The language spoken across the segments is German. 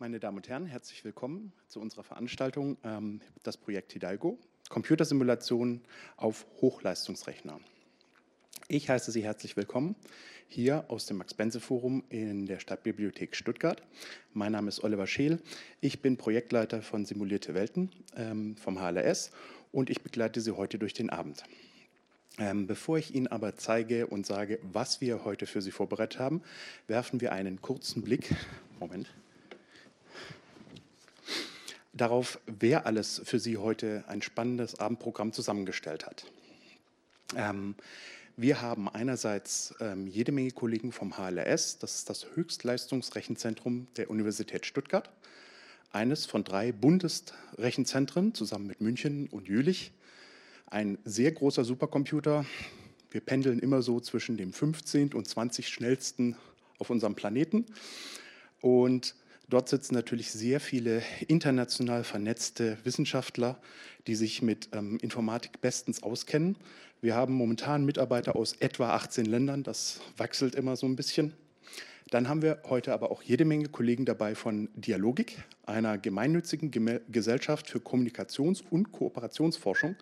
Meine Damen und Herren, herzlich willkommen zu unserer Veranstaltung, ähm, das Projekt Hidalgo, Computersimulation auf Hochleistungsrechner. Ich heiße Sie herzlich willkommen hier aus dem Max-Benze-Forum in der Stadtbibliothek Stuttgart. Mein Name ist Oliver Scheel. Ich bin Projektleiter von Simulierte Welten ähm, vom HLS und ich begleite Sie heute durch den Abend. Ähm, bevor ich Ihnen aber zeige und sage, was wir heute für Sie vorbereitet haben, werfen wir einen kurzen Blick. Moment darauf, wer alles für Sie heute ein spannendes Abendprogramm zusammengestellt hat. Ähm, wir haben einerseits ähm, jede Menge Kollegen vom HLRS, das ist das Höchstleistungsrechenzentrum der Universität Stuttgart, eines von drei Bundesrechenzentren zusammen mit München und Jülich. Ein sehr großer Supercomputer. Wir pendeln immer so zwischen dem 15. und 20 schnellsten auf unserem Planeten. Und Dort sitzen natürlich sehr viele international vernetzte Wissenschaftler, die sich mit ähm, Informatik bestens auskennen. Wir haben momentan Mitarbeiter aus etwa 18 Ländern, das wechselt immer so ein bisschen. Dann haben wir heute aber auch jede Menge Kollegen dabei von Dialogik, einer gemeinnützigen Gesellschaft für Kommunikations- und Kooperationsforschung.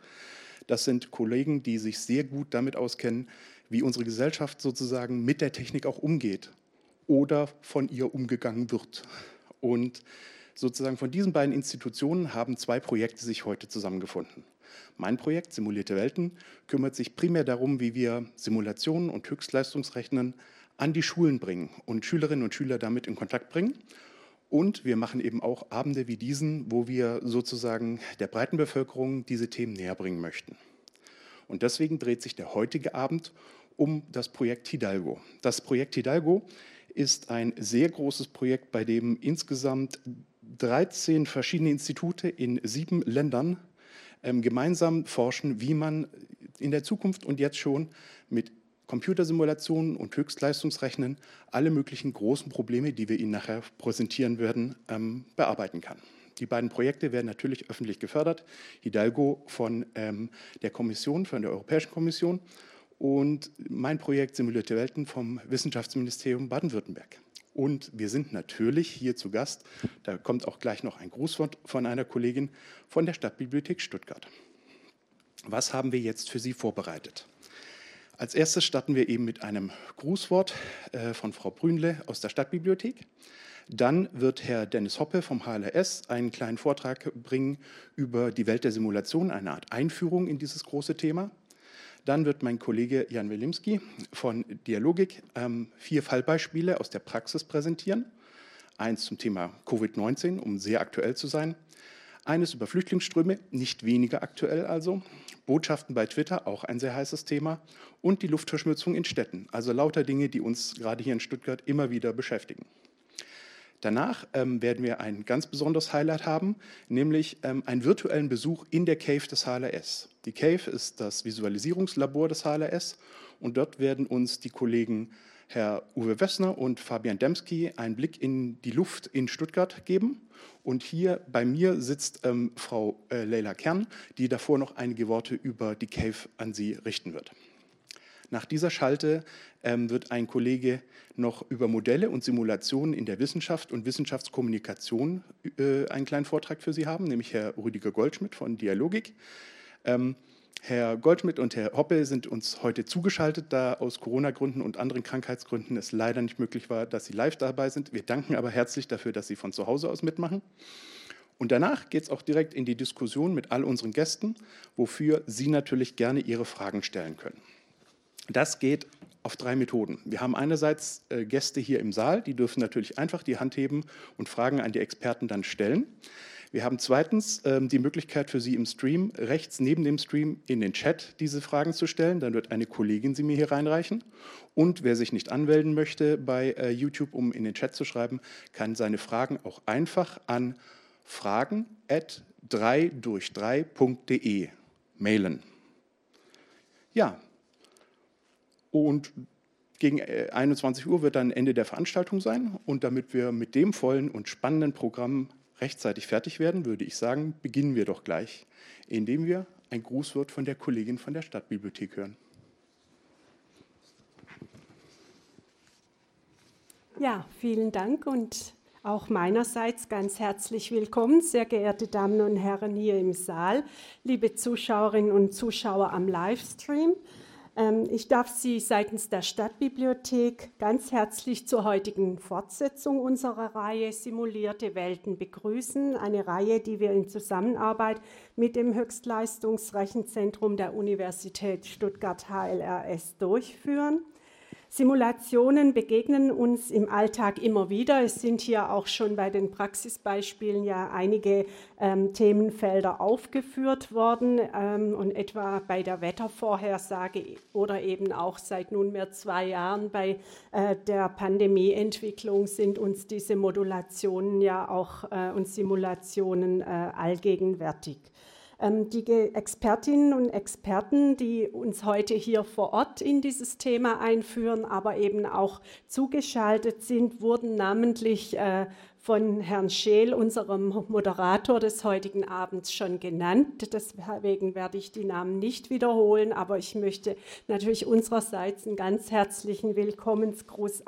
Das sind Kollegen, die sich sehr gut damit auskennen, wie unsere Gesellschaft sozusagen mit der Technik auch umgeht oder von ihr umgegangen wird. Und sozusagen von diesen beiden Institutionen haben zwei Projekte sich heute zusammengefunden. Mein Projekt Simulierte Welten kümmert sich primär darum, wie wir Simulationen und Höchstleistungsrechnen an die Schulen bringen und Schülerinnen und Schüler damit in Kontakt bringen. Und wir machen eben auch Abende wie diesen, wo wir sozusagen der breiten Bevölkerung diese Themen näher bringen möchten. Und deswegen dreht sich der heutige Abend um das Projekt Hidalgo. Das Projekt Hidalgo ist ein sehr großes Projekt, bei dem insgesamt 13 verschiedene Institute in sieben Ländern ähm, gemeinsam forschen, wie man in der Zukunft und jetzt schon mit Computersimulationen und Höchstleistungsrechnen alle möglichen großen Probleme, die wir Ihnen nachher präsentieren werden, ähm, bearbeiten kann. Die beiden Projekte werden natürlich öffentlich gefördert. Hidalgo von ähm, der Kommission, von der Europäischen Kommission und mein Projekt Simulierte Welten vom Wissenschaftsministerium Baden-Württemberg. Und wir sind natürlich hier zu Gast, da kommt auch gleich noch ein Grußwort von einer Kollegin von der Stadtbibliothek Stuttgart. Was haben wir jetzt für Sie vorbereitet? Als erstes starten wir eben mit einem Grußwort äh, von Frau Brünle aus der Stadtbibliothek. Dann wird Herr Dennis Hoppe vom HLRS einen kleinen Vortrag bringen über die Welt der Simulation, eine Art Einführung in dieses große Thema. Dann wird mein Kollege Jan Wilimski von Dialogik ähm, vier Fallbeispiele aus der Praxis präsentieren. Eins zum Thema Covid-19, um sehr aktuell zu sein. Eines über Flüchtlingsströme, nicht weniger aktuell also. Botschaften bei Twitter, auch ein sehr heißes Thema. Und die Luftverschmutzung in Städten, also lauter Dinge, die uns gerade hier in Stuttgart immer wieder beschäftigen. Danach ähm, werden wir ein ganz besonderes Highlight haben, nämlich ähm, einen virtuellen Besuch in der Cave des HLS. Die Cave ist das Visualisierungslabor des HLS und dort werden uns die Kollegen Herr Uwe Wössner und Fabian Demski einen Blick in die Luft in Stuttgart geben. Und hier bei mir sitzt ähm, Frau äh, Leila Kern, die davor noch einige Worte über die Cave an Sie richten wird. Nach dieser Schalte ähm, wird ein Kollege noch über Modelle und Simulationen in der Wissenschaft und Wissenschaftskommunikation äh, einen kleinen Vortrag für Sie haben, nämlich Herr Rüdiger Goldschmidt von Dialogik. Ähm, Herr Goldschmidt und Herr Hoppe sind uns heute zugeschaltet, da aus Corona-Gründen und anderen Krankheitsgründen es leider nicht möglich war, dass Sie live dabei sind. Wir danken aber herzlich dafür, dass Sie von zu Hause aus mitmachen. Und danach geht es auch direkt in die Diskussion mit all unseren Gästen, wofür Sie natürlich gerne Ihre Fragen stellen können. Das geht auf drei Methoden. Wir haben einerseits äh, Gäste hier im Saal, die dürfen natürlich einfach die Hand heben und Fragen an die Experten dann stellen. Wir haben zweitens ähm, die Möglichkeit für Sie im Stream, rechts neben dem Stream in den Chat diese Fragen zu stellen. Dann wird eine Kollegin sie mir hier reinreichen. Und wer sich nicht anmelden möchte bei äh, YouTube, um in den Chat zu schreiben, kann seine Fragen auch einfach an fragen at 3 durch 3.de mailen. Ja, und gegen 21 äh, Uhr wird dann Ende der Veranstaltung sein. Und damit wir mit dem vollen und spannenden Programm rechtzeitig fertig werden, würde ich sagen, beginnen wir doch gleich, indem wir ein Grußwort von der Kollegin von der Stadtbibliothek hören. Ja, vielen Dank und Auch meinerseits ganz herzlich willkommen, sehr geehrte Damen und Herren hier im Saal, liebe Zuschauerinnen und Zuschauer am Livestream. Ähm, ich darf Sie seitens der Stadtbibliothek ganz herzlich zur heutigen Fortsetzung unserer Reihe Simulierte Welten begrüßen. Eine Reihe, die wir in Zusammenarbeit mit dem Höchstleistungsrechenzentrum der Universität Stuttgart HLRS durchführen. Simulationen begegnen uns im Alltag immer wieder. Es sind hier auch schon bei den Praxisbeispielen ja einige ähm, Themenfelder aufgeführt worden ähm, und etwa bei der Wettervorhersage oder eben auch seit nunmehr zwei Jahren bei äh, der Pandemieentwicklung sind uns diese Modulationen ja auch äh, und Simulationen äh, allgegenwärtig. Ähm, die Expertinnen und Experten, die uns heute hier vor Ort in dieses Thema einführen, aber eben auch zugeschaltet sind, wurden namentlich äh, von Herrn Scheel, unserem Moderator des heutigen Abends, schon genannt. Deswegen werde ich die Namen nicht wiederholen, aber ich möchte natürlich unsererseits einen ganz herzlichen Willkommensgruß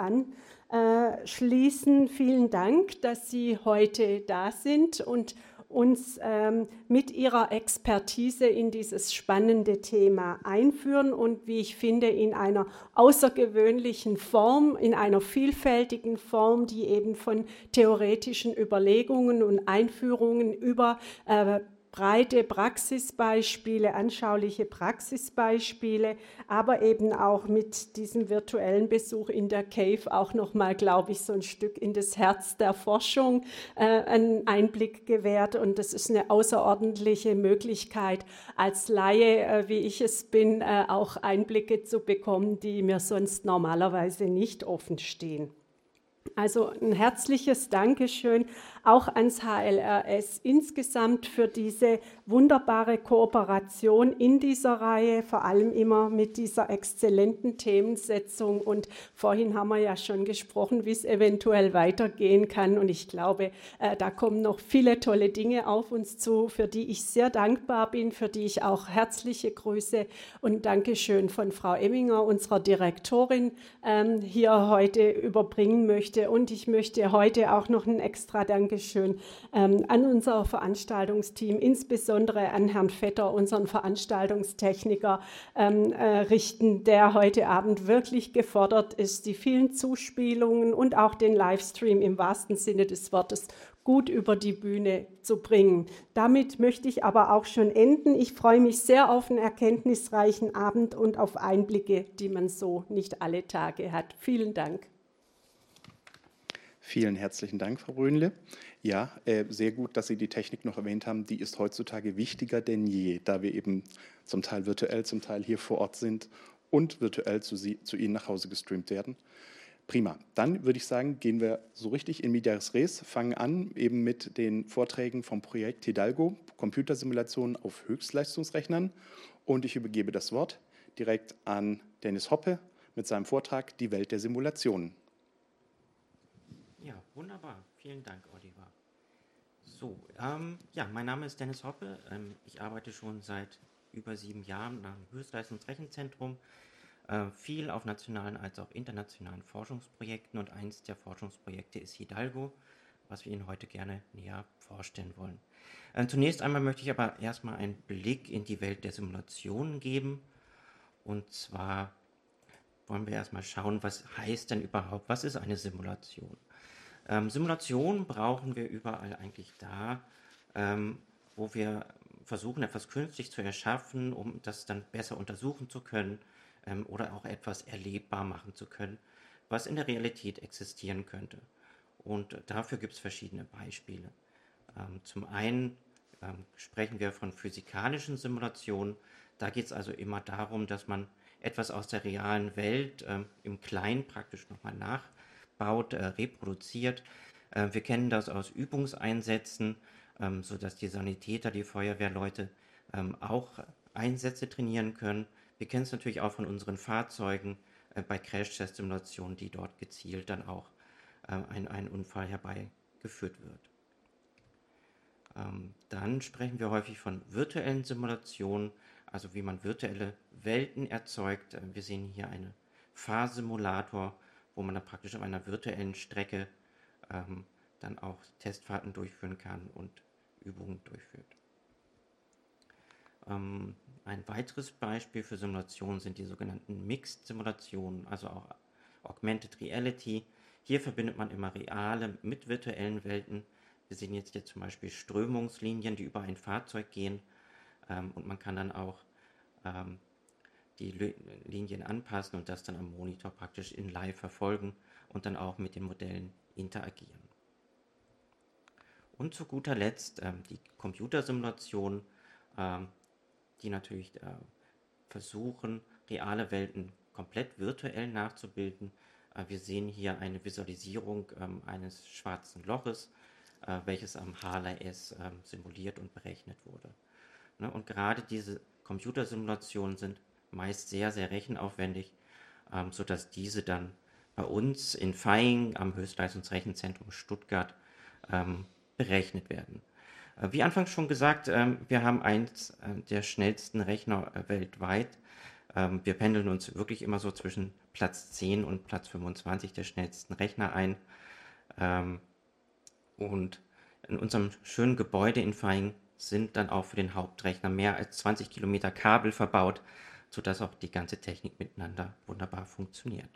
anschließen. Vielen Dank, dass Sie heute da sind und uns ähm, mit ihrer Expertise in dieses spannende Thema einführen und wie ich finde, in einer außergewöhnlichen Form, in einer vielfältigen Form, die eben von theoretischen Überlegungen und Einführungen über äh, breite Praxisbeispiele, anschauliche Praxisbeispiele, aber eben auch mit diesem virtuellen Besuch in der Cave auch nochmal, glaube ich, so ein Stück in das Herz der Forschung äh, einen Einblick gewährt. Und das ist eine außerordentliche Möglichkeit, als Laie, äh, wie ich es bin, äh, auch Einblicke zu bekommen, die mir sonst normalerweise nicht offen stehen. Also ein herzliches Dankeschön auch ans HLRS insgesamt für diese wunderbare Kooperation in dieser Reihe, vor allem immer mit dieser exzellenten Themensetzung. Und vorhin haben wir ja schon gesprochen, wie es eventuell weitergehen kann. Und ich glaube, äh, da kommen noch viele tolle Dinge auf uns zu, für die ich sehr dankbar bin, für die ich auch herzliche Grüße und Dankeschön von Frau Emminger, unserer Direktorin, ähm, hier heute überbringen möchte. Und ich möchte heute auch noch ein extra Dankeschön Dankeschön ähm, an unser Veranstaltungsteam, insbesondere an Herrn Vetter, unseren Veranstaltungstechniker, ähm, äh, richten, der heute Abend wirklich gefordert ist, die vielen Zuspielungen und auch den Livestream im wahrsten Sinne des Wortes gut über die Bühne zu bringen. Damit möchte ich aber auch schon enden. Ich freue mich sehr auf einen erkenntnisreichen Abend und auf Einblicke, die man so nicht alle Tage hat. Vielen Dank. Vielen herzlichen Dank, Frau Röhnle. Ja, äh, sehr gut, dass Sie die Technik noch erwähnt haben. Die ist heutzutage wichtiger denn je, da wir eben zum Teil virtuell, zum Teil hier vor Ort sind und virtuell zu, Sie, zu Ihnen nach Hause gestreamt werden. Prima. Dann würde ich sagen, gehen wir so richtig in Medias Res, fangen an eben mit den Vorträgen vom Projekt Hidalgo, Computersimulationen auf Höchstleistungsrechnern. Und ich übergebe das Wort direkt an Dennis Hoppe mit seinem Vortrag Die Welt der Simulationen. Ja, wunderbar. Vielen Dank, Oliver. So, ähm, ja, mein Name ist Dennis Hoppe. Ähm, ich arbeite schon seit über sieben Jahren am Höchstleistungsrechenzentrum, äh, viel auf nationalen als auch internationalen Forschungsprojekten und eins der Forschungsprojekte ist Hidalgo, was wir Ihnen heute gerne näher vorstellen wollen. Äh, zunächst einmal möchte ich aber erstmal einen Blick in die Welt der Simulationen geben. Und zwar wollen wir erstmal schauen, was heißt denn überhaupt, was ist eine Simulation? Ähm, Simulation brauchen wir überall eigentlich da, ähm, wo wir versuchen, etwas künstlich zu erschaffen, um das dann besser untersuchen zu können ähm, oder auch etwas erlebbar machen zu können, was in der Realität existieren könnte. Und dafür gibt es verschiedene Beispiele. Ähm, zum einen ähm, sprechen wir von physikalischen Simulationen. Da geht es also immer darum, dass man etwas aus der realen Welt ähm, im Kleinen praktisch nochmal nach baut, äh, reproduziert. Äh, wir kennen das aus Übungseinsätzen, ähm, sodass die Sanitäter, die Feuerwehrleute ähm, auch Einsätze trainieren können. Wir kennen es natürlich auch von unseren Fahrzeugen äh, bei Crash-Test-Simulationen, die dort gezielt dann auch ein, ein Unfall herbeigeführt wird. Ähm, dann sprechen wir häufig von virtuellen Simulationen, also wie man virtuelle Welten erzeugt. Wir sehen hier einen Fahrsimulator, wo man dann praktisch auf einer virtuellen Strecke ähm, dann auch Testfahrten durchführen kann und Übungen durchführt. Ähm, ein weiteres Beispiel für Simulationen sind die sogenannten Mixed-Simulationen, also auch Augmented Reality. Hier verbindet man immer reale mit virtuellen Welten. Wir sehen jetzt hier zum Beispiel Strömungslinien, die über ein Fahrzeug gehen ähm, und man kann dann auch ähm, die Linien anpassen und das dann am Monitor praktisch in Live verfolgen und dann auch mit den Modellen interagieren. Und zu guter Letzt ähm, die Computersimulation, ähm, die natürlich äh, versuchen, reale Welten komplett virtuell nachzubilden. Äh, wir sehen hier eine Visualisierung ähm, eines schwarzen Loches, äh, welches am HLS ähm, simuliert und berechnet wurde. Ne? Und gerade diese Computersimulationen sind meist sehr, sehr rechenaufwendig, ähm, sodass diese dann bei uns in Feing am Höchstleistungsrechenzentrum Stuttgart ähm, berechnet werden. Äh, wie anfangs schon gesagt, ähm, wir haben eins äh, der schnellsten Rechner äh, weltweit. Ähm, wir pendeln uns wirklich immer so zwischen Platz 10 und Platz 25 der schnellsten Rechner ein. Ähm, und in unserem schönen Gebäude in Feing sind dann auch für den Hauptrechner mehr als 20 Kilometer Kabel verbaut, sodass auch die ganze Technik miteinander wunderbar funktioniert.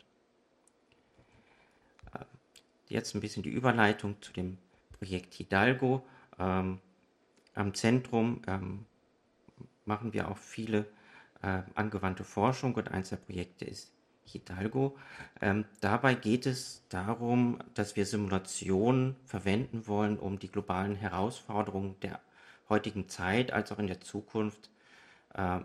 Jetzt ein bisschen die Überleitung zu dem Projekt Hidalgo. Ähm, am Zentrum ähm, machen wir auch viele äh, angewandte Forschung und eins der Projekte ist Hidalgo. Ähm, dabei geht es darum, dass wir Simulationen verwenden wollen, um die globalen Herausforderungen der heutigen Zeit als auch in der Zukunft, äh,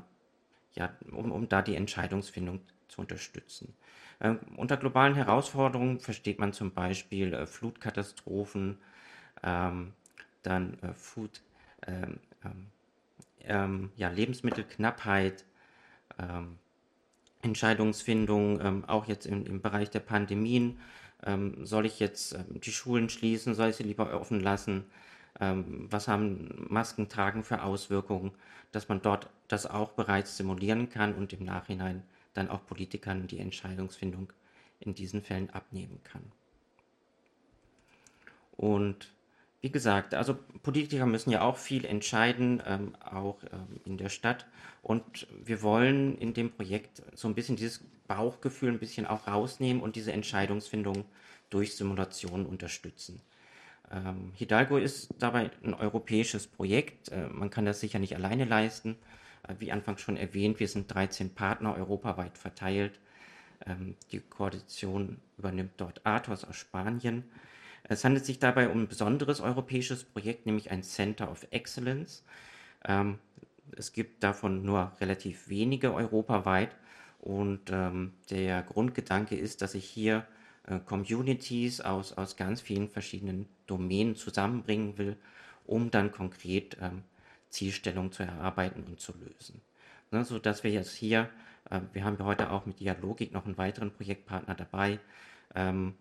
ja, um, um da die Entscheidungsfindung zu unterstützen. Äh, unter globalen Herausforderungen versteht man zum Beispiel äh, Flutkatastrophen, ähm, dann äh, Food, ähm, ähm, ähm ja, Lebensmittelknappheit, ähm, Entscheidungsfindung, ähm, auch jetzt im, im, Bereich der Pandemien. soll ich jetzt die Schulen schließen? Soll ich sie lieber offen lassen? Was haben Masken tragen für Auswirkungen? Dass man dort das auch bereits simulieren kann und im Nachhinein dann auch Politikern die Entscheidungsfindung in diesen Fällen abnehmen kann. Und wie gesagt, also Politiker müssen ja auch viel entscheiden, ähm, auch ähm, in der Stadt. Und wir wollen in dem Projekt so ein bisschen dieses Bauchgefühl ein bisschen auch rausnehmen und diese Entscheidungsfindung durch Simulationen unterstützen. Ähm, Hidalgo ist dabei ein europäisches Projekt. Äh, man kann das sicher nicht alleine leisten. Äh, wie anfangs schon erwähnt, wir sind 13 Partner europaweit verteilt. Ähm, die Koalition übernimmt dort Athos aus Spanien. Es handelt sich dabei um ein besonderes europäisches Projekt, nämlich ein Center of Excellence. Ähm, es gibt davon nur relativ wenige europaweit und ähm, der Grundgedanke ist, dass ich hier äh, Communities aus, aus ganz vielen verschiedenen Domänen zusammenbringen will, um dann konkret ähm, Zielstellungen zu erarbeiten und zu lösen. Ne, so dass wir jetzt hier, äh, wir haben heute auch mit Dialogik noch einen weiteren Projektpartner dabei, ähm,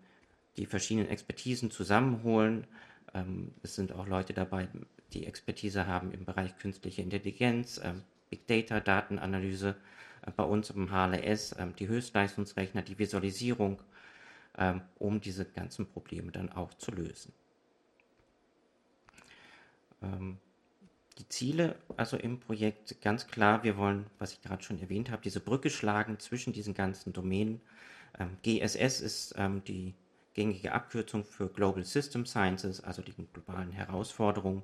die verschiedenen Expertisen zusammenholen. Ähm, es sind auch Leute dabei, die Expertise haben im Bereich künstliche Intelligenz, äh, Big Data, Datenanalyse, äh, bei uns im HLS äh, die Höchstleistungsrechner, die Visualisierung, ähm, um diese ganzen Probleme dann auch zu lösen. Ähm, die Ziele also im Projekt ganz klar, wir wollen, was ich gerade schon erwähnt habe, diese Brücke schlagen zwischen diesen ganzen Domänen. Ähm, GSS ist ähm, die gängige Abkürzung für Global System Sciences, also die globalen Herausforderungen.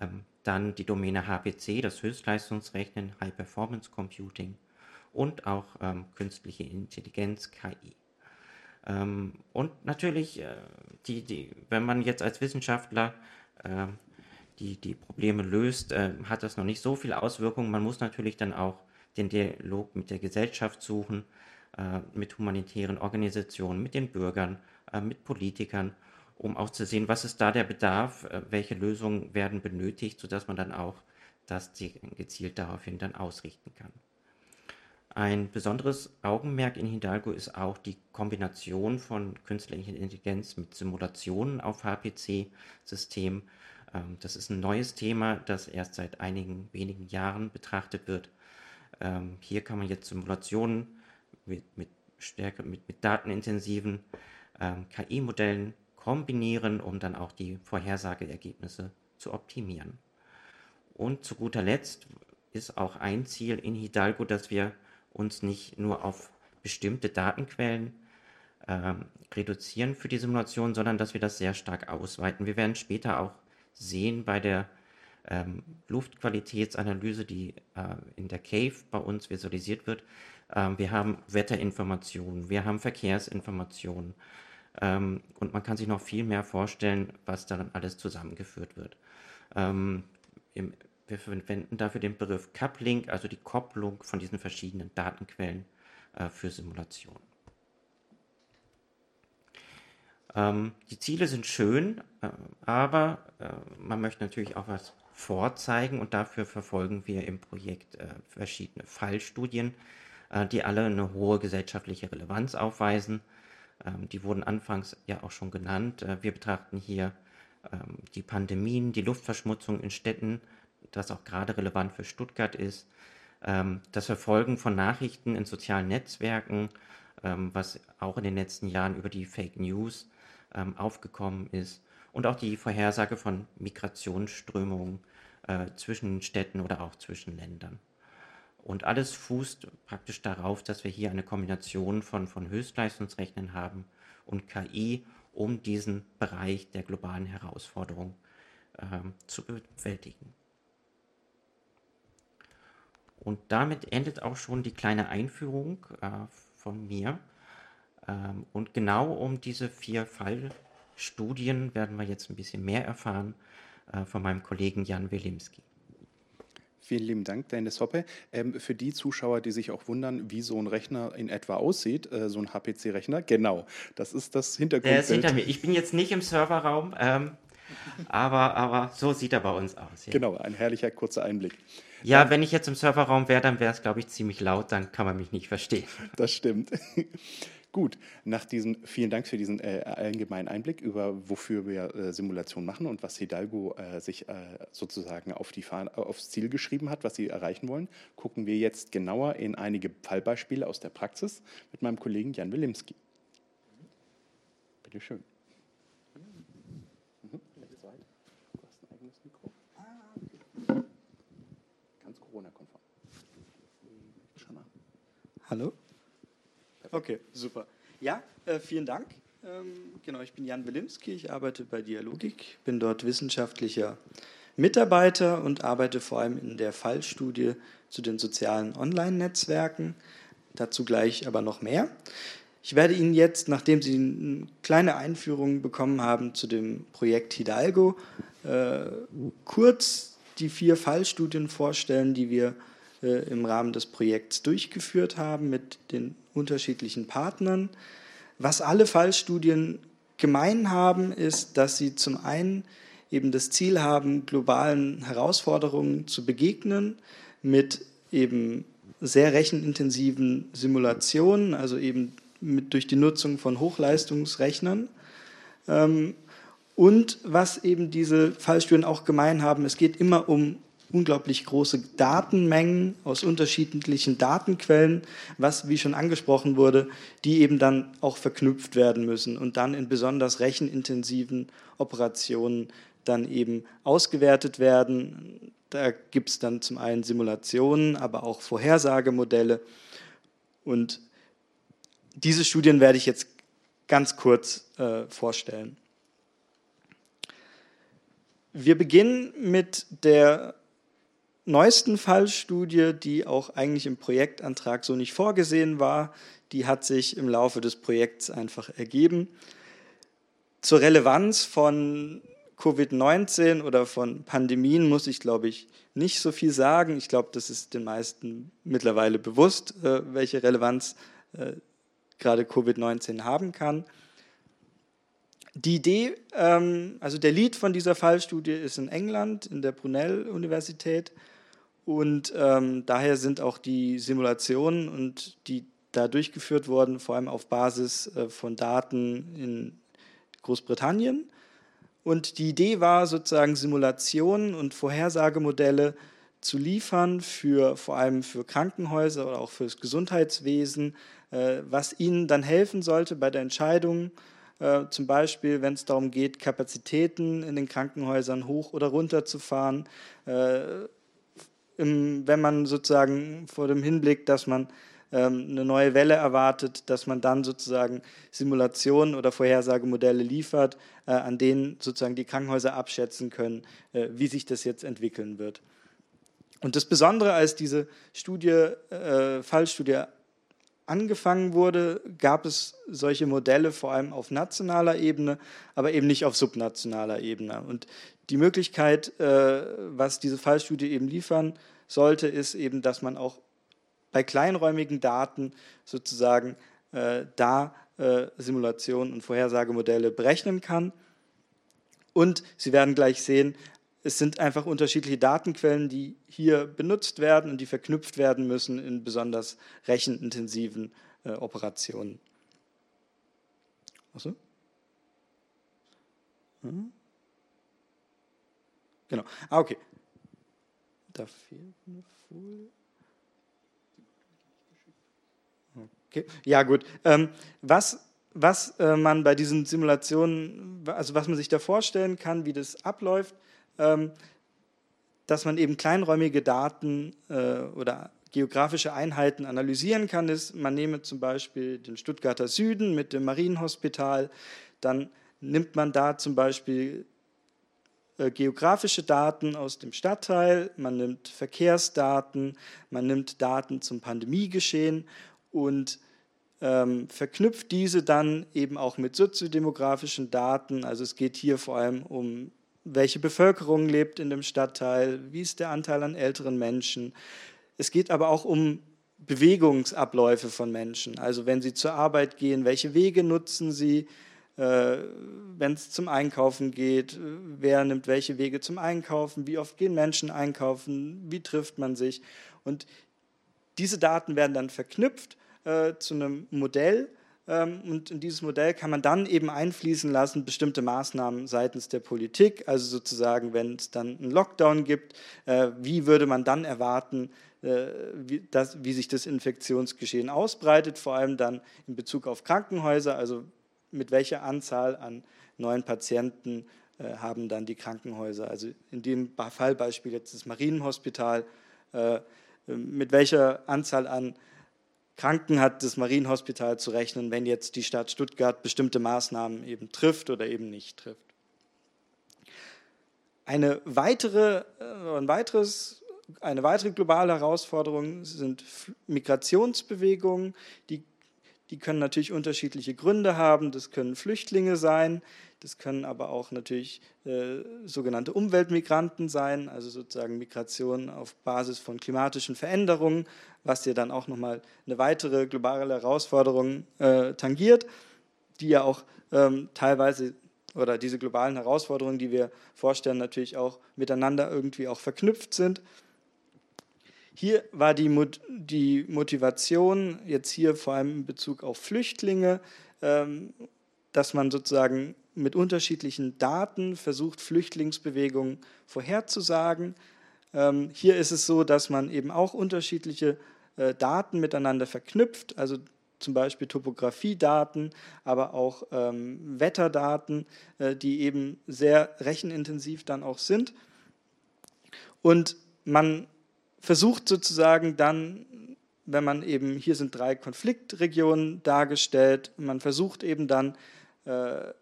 Ähm, dann die Domäne HPC, das Höchstleistungsrechnen, High Performance Computing und auch ähm, künstliche Intelligenz, KI. Ähm, und natürlich, äh, die, die, wenn man jetzt als Wissenschaftler äh, die, die Probleme löst, äh, hat das noch nicht so viele Auswirkungen. Man muss natürlich dann auch den Dialog mit der Gesellschaft suchen, äh, mit humanitären Organisationen, mit den Bürgern äh, mit Politikern, um auch zu sehen, was ist da der Bedarf, äh, welche Lösungen werden benötigt, sodass man dann auch das gezielt daraufhin dann ausrichten kann. Ein besonderes Augenmerk in Hidalgo ist auch die Kombination von künstlicher Intelligenz mit Simulationen auf HPC-Systemen. Ähm, das ist ein neues Thema, das erst seit einigen wenigen Jahren betrachtet wird. Ähm, hier kann man jetzt Simulationen mit, mit, stärker, mit, mit datenintensiven ähm, KI-Modellen kombinieren, um dann auch die Vorhersageergebnisse zu optimieren. Und zu guter Letzt ist auch ein Ziel in Hidalgo, dass wir uns nicht nur auf bestimmte Datenquellen ähm, reduzieren für die Simulation, sondern dass wir das sehr stark ausweiten. Wir werden später auch sehen bei der ähm, Luftqualitätsanalyse, die äh, in der Cave bei uns visualisiert wird. Ähm, wir haben Wetterinformationen, wir haben Verkehrsinformationen ähm, und man kann sich noch viel mehr vorstellen, was darin alles zusammengeführt wird. Ähm, im, wir verwenden dafür den Begriff Coupling, also die Kopplung von diesen verschiedenen Datenquellen äh, für Simulationen. Ähm, die Ziele sind schön, äh, aber äh, man möchte natürlich auch was vorzeigen und dafür verfolgen wir im Projekt äh, verschiedene Fallstudien, äh, die alle eine hohe gesellschaftliche Relevanz aufweisen. Ähm, die wurden anfangs ja auch schon genannt. Äh, wir betrachten hier ähm, die Pandemien, die Luftverschmutzung in Städten, das auch gerade relevant für Stuttgart ist, ähm, das Verfolgen von Nachrichten in sozialen Netzwerken, ähm, was auch in den letzten Jahren über die Fake News ähm, aufgekommen ist und auch die Vorhersage von Migrationsströmungen äh, zwischen Städten oder auch zwischen Ländern. Und alles fußt praktisch darauf, dass wir hier eine Kombination von, von Höchstleistungsrechnen haben und KI, um diesen Bereich der globalen Herausforderung ähm, zu bewältigen. Und damit endet auch schon die kleine Einführung äh, von mir. Ähm, und genau um diese vier Fallstudien werden wir jetzt ein bisschen mehr erfahren äh, von meinem Kollegen Jan Wilimski. Vielen lieben Dank, Dennis Hoppe. Ähm, für die Zuschauer, die sich auch wundern, wie so ein Rechner in etwa aussieht, äh, so ein HPC-Rechner, genau, das ist das Hintergrundbild. Der ist hinter mir. Ich bin jetzt nicht im Serverraum, ähm, aber, aber so sieht er bei uns aus. Ja. Genau, ein herrlicher kurzer Einblick. Ja, wenn ich jetzt im Serverraum wäre, dann wäre es, glaube ich, ziemlich laut, dann kann man mich nicht verstehen. Das stimmt. Gut, nach diesem, vielen Dank für diesen äh, allgemeinen Einblick über, wofür wir äh, Simulation machen und was Hidalgo äh, sich äh, sozusagen auf die Fahne, aufs Ziel geschrieben hat, was sie erreichen wollen, gucken wir jetzt genauer in einige Fallbeispiele aus der Praxis mit meinem Kollegen Jan Wilimski. Bitte Hallo? Okay, super. Ja, äh, vielen Dank. Ähm, genau, ich bin Jan Wilimski, ich arbeite bei Dialogik, bin dort wissenschaftlicher Mitarbeiter und arbeite vor allem in der Fallstudie zu den sozialen Online-Netzwerken. Dazu gleich aber noch mehr. Ich werde Ihnen jetzt, nachdem Sie eine kleine Einführung bekommen haben zu dem Projekt Hidalgo, äh, kurz die vier Fallstudien vorstellen, die wir äh, im Rahmen des Projekts durchgeführt haben mit den unterschiedlichen Partnern. Was alle Fallstudien gemein haben, ist, dass sie zum einen eben das Ziel haben, globalen Herausforderungen zu begegnen mit eben sehr rechenintensiven Simulationen, also eben mit, durch die Nutzung von Hochleistungsrechnern. Ähm, und was eben diese Fallstudien auch gemein haben, es geht immer um unglaublich große Datenmengen aus unterschiedlichen Datenquellen, was, wie schon angesprochen wurde, die eben dann auch verknüpft werden müssen und dann in besonders rechenintensiven Operationen dann eben ausgewertet werden. Da gibt es dann zum einen Simulationen, aber auch Vorhersagemodelle. Und diese Studien werde ich jetzt ganz kurz äh, vorstellen. Wir beginnen mit der neuesten Fallstudie, die auch eigentlich im Projektantrag so nicht vorgesehen war, die hat sich im Laufe des Projekts einfach ergeben. Zur Relevanz von Covid-19 oder von Pandemien muss ich, glaube ich, nicht so viel sagen. Ich glaube, das ist den meisten mittlerweile bewusst, äh, welche Relevanz äh, gerade Covid-19 haben kann. Die Idee, ähm, also der Lead von dieser Fallstudie ist in England, in der Brunel-Universität. Und ähm, daher sind auch die Simulationen und die da durchgeführt wurden, vor allem auf Basis äh, von Daten in Großbritannien. Und die Idee war sozusagen Simulationen und Vorhersagemodelle zu liefern für vor allem für Krankenhäuser oder auch für das Gesundheitswesen, äh, was ihnen dann helfen sollte bei der Entscheidung, Äh, zum Beispiel, wenn es darum geht, Kapazitäten in den Krankenhäusern hoch oder runter zu fahren. Äh, im, wenn man sozusagen vor dem Hinblick, dass man ähm, eine neue Welle erwartet, dass man dann sozusagen Simulationen oder Vorhersagemodelle liefert, äh, an denen sozusagen die Krankenhäuser abschätzen können, äh, wie sich das jetzt entwickeln wird. Und das Besondere, als diese Studie, äh, Fallstudie angefangen wurde, gab es solche Modelle vor allem auf nationaler Ebene, aber eben nicht auf subnationaler Ebene. Und die Möglichkeit, äh, was diese Fallstudie eben liefern sollte, ist eben, dass man auch bei kleinräumigen Daten sozusagen äh, da äh, Simulationen und Vorhersagemodelle berechnen kann. Und Sie werden gleich sehen, es sind einfach unterschiedliche Datenquellen, die hier benutzt werden und die verknüpft werden müssen in besonders rechenintensiven äh, Operationen. Achso? Hm? Genau. Ah, okay. Da fehlt eine Folie. Okay. Ja, gut. Ähm, was was äh, man bei diesen Simulationen, also was man sich da vorstellen kann, wie das abläuft, dass man eben kleinräumige Daten äh, oder geografische Einheiten analysieren kann, ist, man nehme zum Beispiel den Stuttgarter Süden mit dem Marienhospital, dann nimmt man da zum Beispiel äh, geografische Daten aus dem Stadtteil, man nimmt Verkehrsdaten, man nimmt Daten zum Pandemiegeschehen und ähm, verknüpft diese dann eben auch mit soziodemografischen Daten. Also es geht hier vor allem um welche Bevölkerung lebt in dem Stadtteil, wie ist der Anteil an älteren Menschen. Es geht aber auch um Bewegungsabläufe von Menschen. Also wenn sie zur Arbeit gehen, welche Wege nutzen sie, äh, wenn es zum Einkaufen geht, wer nimmt welche Wege zum Einkaufen, wie oft gehen Menschen einkaufen, wie trifft man sich. Und diese Daten werden dann verknüpft äh, zu einem Modell, und in dieses Modell kann man dann eben einfließen lassen, bestimmte Maßnahmen seitens der Politik, also sozusagen, wenn es dann einen Lockdown gibt, äh, wie würde man dann erwarten, äh, wie, das, wie sich das Infektionsgeschehen ausbreitet, vor allem dann in Bezug auf Krankenhäuser, also mit welcher Anzahl an neuen Patienten äh, haben dann die Krankenhäuser, also in dem Fallbeispiel jetzt das Marienhospital, mit welcher Anzahl an Kranken hat das Marienhospital zu rechnen, wenn jetzt die Stadt Stuttgart bestimmte Maßnahmen eben trifft oder eben nicht trifft. Eine weitere, äh, ein weiteres, eine weitere globale Herausforderung sind Migrationsbewegungen. Die, die können natürlich unterschiedliche Gründe haben. Das können Flüchtlinge sein, das können aber auch natürlich äh, sogenannte Umweltmigranten sein, also sozusagen Migration auf Basis von klimatischen Veränderungen, was ja dann auch nochmal eine weitere globale Herausforderung äh, tangiert, die ja auch ähm, teilweise oder diese globalen Herausforderungen, die wir vorstellen, natürlich auch miteinander irgendwie auch verknüpft sind. Hier war die, die Motivation jetzt hier vor allem in Bezug auf Flüchtlinge, ähm, dass man sozusagen mit unterschiedlichen Daten versucht, Flüchtlingsbewegungen vorherzusagen. Ähm, hier ist es so, dass man eben auch unterschiedliche äh, Daten miteinander verknüpft, also zum Beispiel Topografiedaten, aber auch ähm, Wetterdaten, äh, die eben sehr rechenintensiv dann auch sind. Und man versucht sozusagen dann, wenn man eben, hier sind drei Konfliktregionen dargestellt, man versucht eben dann äh,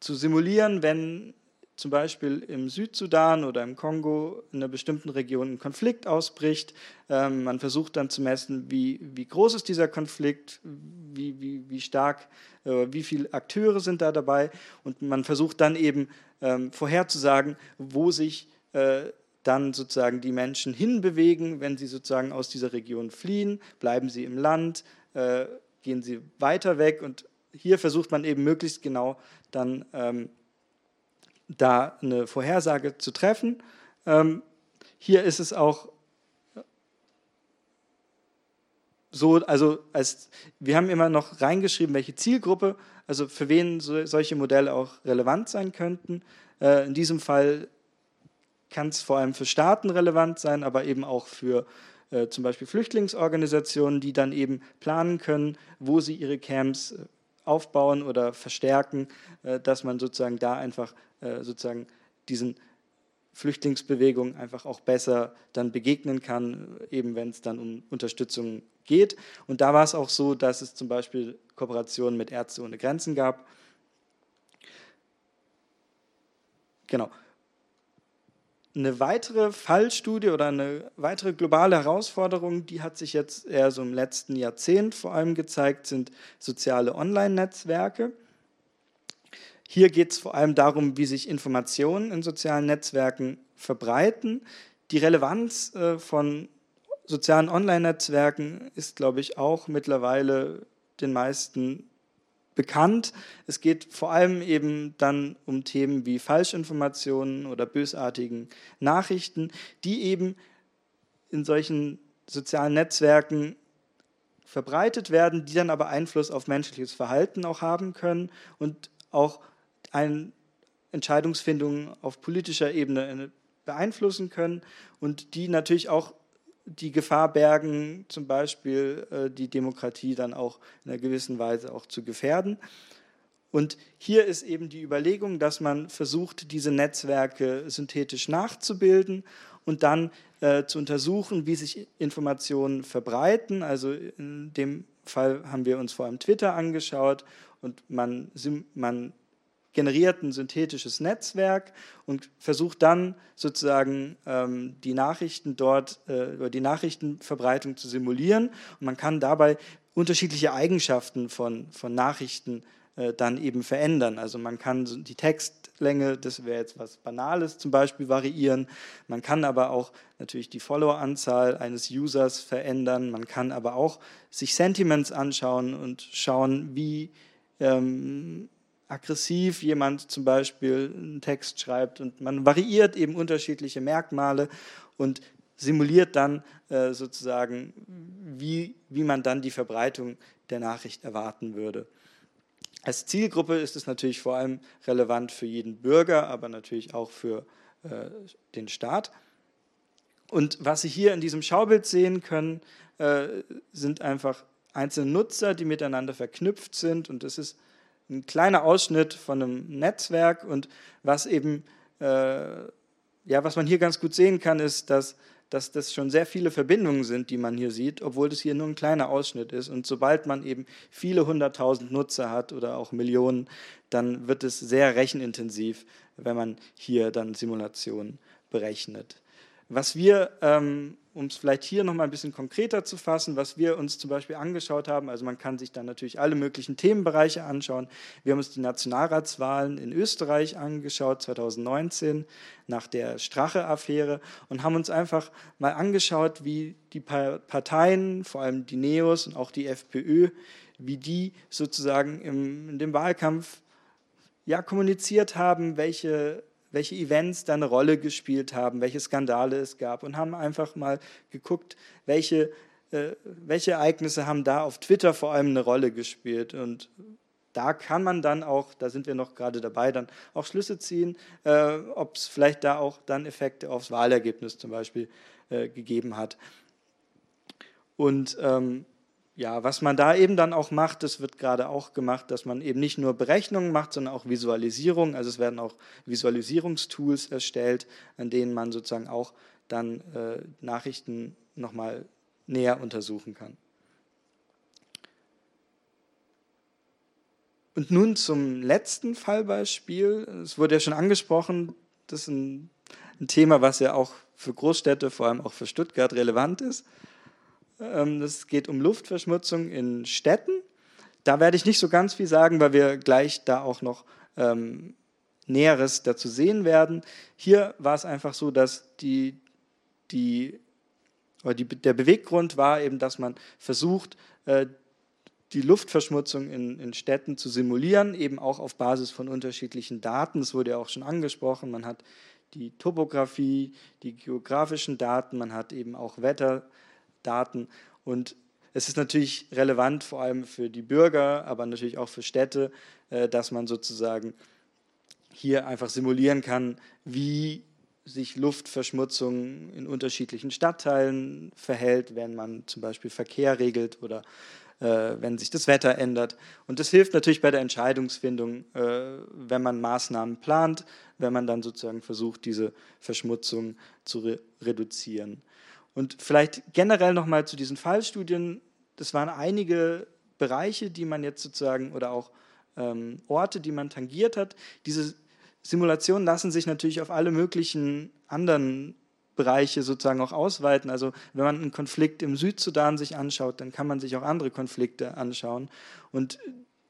zu simulieren, wenn zum Beispiel im Südsudan oder im Kongo in einer bestimmten Region ein Konflikt ausbricht. Ähm, man versucht dann zu messen, wie, wie groß ist dieser Konflikt, wie, wie, wie stark, äh, wie viele Akteure sind da dabei. Und man versucht dann eben ähm, vorherzusagen, wo sich äh, dann sozusagen die Menschen hinbewegen, wenn sie sozusagen aus dieser Region fliehen. Bleiben sie im Land, äh, gehen sie weiter weg und hier versucht man eben möglichst genau dann ähm, da eine Vorhersage zu treffen. Ähm, hier ist es auch so, also als, wir haben immer noch reingeschrieben, welche Zielgruppe, also für wen so, solche Modelle auch relevant sein könnten. Äh, in diesem Fall kann es vor allem für Staaten relevant sein, aber eben auch für äh, zum Beispiel Flüchtlingsorganisationen, die dann eben planen können, wo sie ihre Camps aufbauen oder verstärken, äh, dass man sozusagen da einfach äh, sozusagen diesen Flüchtlingsbewegungen einfach auch besser dann begegnen kann, eben wenn es dann um Unterstützung geht. Und da war es auch so, dass es zum Beispiel Kooperationen mit Ärzte ohne Grenzen gab. Genau. Eine weitere Fallstudie oder eine weitere globale Herausforderung, die hat sich jetzt eher so im letzten Jahrzehnt vor allem gezeigt, sind soziale Online-Netzwerke. Hier geht es vor allem darum, wie sich Informationen in sozialen Netzwerken verbreiten. Die Relevanz äh, von sozialen Online-Netzwerken ist, glaube ich, auch mittlerweile den meisten bekannt. Es geht vor allem eben dann um Themen wie Falschinformationen oder bösartigen Nachrichten, die eben in solchen sozialen Netzwerken verbreitet werden, die dann aber Einfluss auf menschliches Verhalten auch haben können und auch eine Entscheidungsfindung auf politischer Ebene beeinflussen können und die natürlich auch die Gefahr bergen, zum Beispiel äh, die Demokratie dann auch in einer gewissen Weise auch zu gefährden. Und hier ist eben die Überlegung, dass man versucht, diese Netzwerke synthetisch nachzubilden und dann äh, zu untersuchen, wie sich Informationen verbreiten. Also in dem Fall haben wir uns vor allem Twitter angeschaut und man, man generiert ein synthetisches Netzwerk und versucht dann sozusagen ähm, die Nachrichten dort äh, die Nachrichtenverbreitung zu simulieren. Und man kann dabei unterschiedliche Eigenschaften von, von Nachrichten äh, dann eben verändern. Also man kann die Textlänge, das wäre jetzt was Banales zum Beispiel, variieren. Man kann aber auch natürlich die Followeranzahl eines Users verändern. Man kann aber auch sich Sentiments anschauen und schauen, wie ähm, aggressiv jemand zum Beispiel einen Text schreibt und man variiert eben unterschiedliche Merkmale und simuliert dann äh, sozusagen, wie, wie man dann die Verbreitung der Nachricht erwarten würde. Als Zielgruppe ist es natürlich vor allem relevant für jeden Bürger, aber natürlich auch für äh, den Staat. Und was Sie hier in diesem Schaubild sehen können, äh, sind einfach einzelne Nutzer, die miteinander verknüpft sind. Und das ist ein kleiner Ausschnitt von einem Netzwerk und was eben, äh, ja, was man hier ganz gut sehen kann, ist, dass, dass das schon sehr viele Verbindungen sind, die man hier sieht, obwohl das hier nur ein kleiner Ausschnitt ist. Und sobald man eben viele hunderttausend Nutzer hat oder auch Millionen, dann wird es sehr rechenintensiv, wenn man hier dann Simulationen berechnet. Was wir ähm, um es vielleicht hier nochmal ein bisschen konkreter zu fassen, was wir uns zum Beispiel angeschaut haben, also man kann sich dann natürlich alle möglichen Themenbereiche anschauen. Wir haben uns die Nationalratswahlen in Österreich angeschaut, 2019, nach der Strache-Affäre und haben uns einfach mal angeschaut, wie die Parteien, vor allem die Neos und auch die FPÖ, wie die sozusagen im, in dem Wahlkampf ja, kommuniziert haben, welche welche Events da eine Rolle gespielt haben, welche Skandale es gab und haben einfach mal geguckt, welche, äh, welche Ereignisse haben da auf Twitter vor allem eine Rolle gespielt. Und da kann man dann auch, da sind wir noch gerade dabei, dann auch Schlüsse ziehen, äh, ob es vielleicht da auch dann Effekte aufs Wahlergebnis zum Beispiel äh, gegeben hat. Und ähm, ja, was man da eben dann auch macht, das wird gerade auch gemacht, dass man eben nicht nur Berechnungen macht, sondern auch Visualisierung. Also es werden auch Visualisierungstools erstellt, an denen man sozusagen auch dann äh, Nachrichten nochmal näher untersuchen kann. Und nun zum letzten Fallbeispiel. Es wurde ja schon angesprochen, das ist ein, ein Thema, was ja auch für Großstädte, vor allem auch für Stuttgart relevant ist. Ähm, es geht um Luftverschmutzung in Städten. Da werde ich nicht so ganz viel sagen, weil wir gleich da auch noch ähm, Näheres dazu sehen werden. Hier war es einfach so, dass die, die, die, der Beweggrund war eben, dass man versucht, äh, die Luftverschmutzung in, in, Städten zu simulieren, eben auch auf Basis von unterschiedlichen Daten. Das wurde ja auch schon angesprochen. Man hat die Topografie, die geografischen Daten, man hat eben auch Wetter, Daten. Und es ist natürlich relevant, vor allem für die Bürger, aber natürlich auch für Städte, äh, dass man sozusagen hier einfach simulieren kann, wie sich Luftverschmutzung in unterschiedlichen Stadtteilen verhält, wenn man zum Beispiel Verkehr regelt oder äh, wenn sich das Wetter ändert. Und das hilft natürlich bei der Entscheidungsfindung, äh, wenn man Maßnahmen plant, wenn man dann sozusagen versucht, diese Verschmutzung zu re reduzieren. Und vielleicht generell nochmal zu diesen Fallstudien. Das waren einige Bereiche, die man jetzt sozusagen oder auch ähm, Orte, die man tangiert hat. Diese Simulationen lassen sich natürlich auf alle möglichen anderen Bereiche sozusagen auch ausweiten. Also wenn man einen Konflikt im Südsudan sich anschaut, dann kann man sich auch andere Konflikte anschauen. Und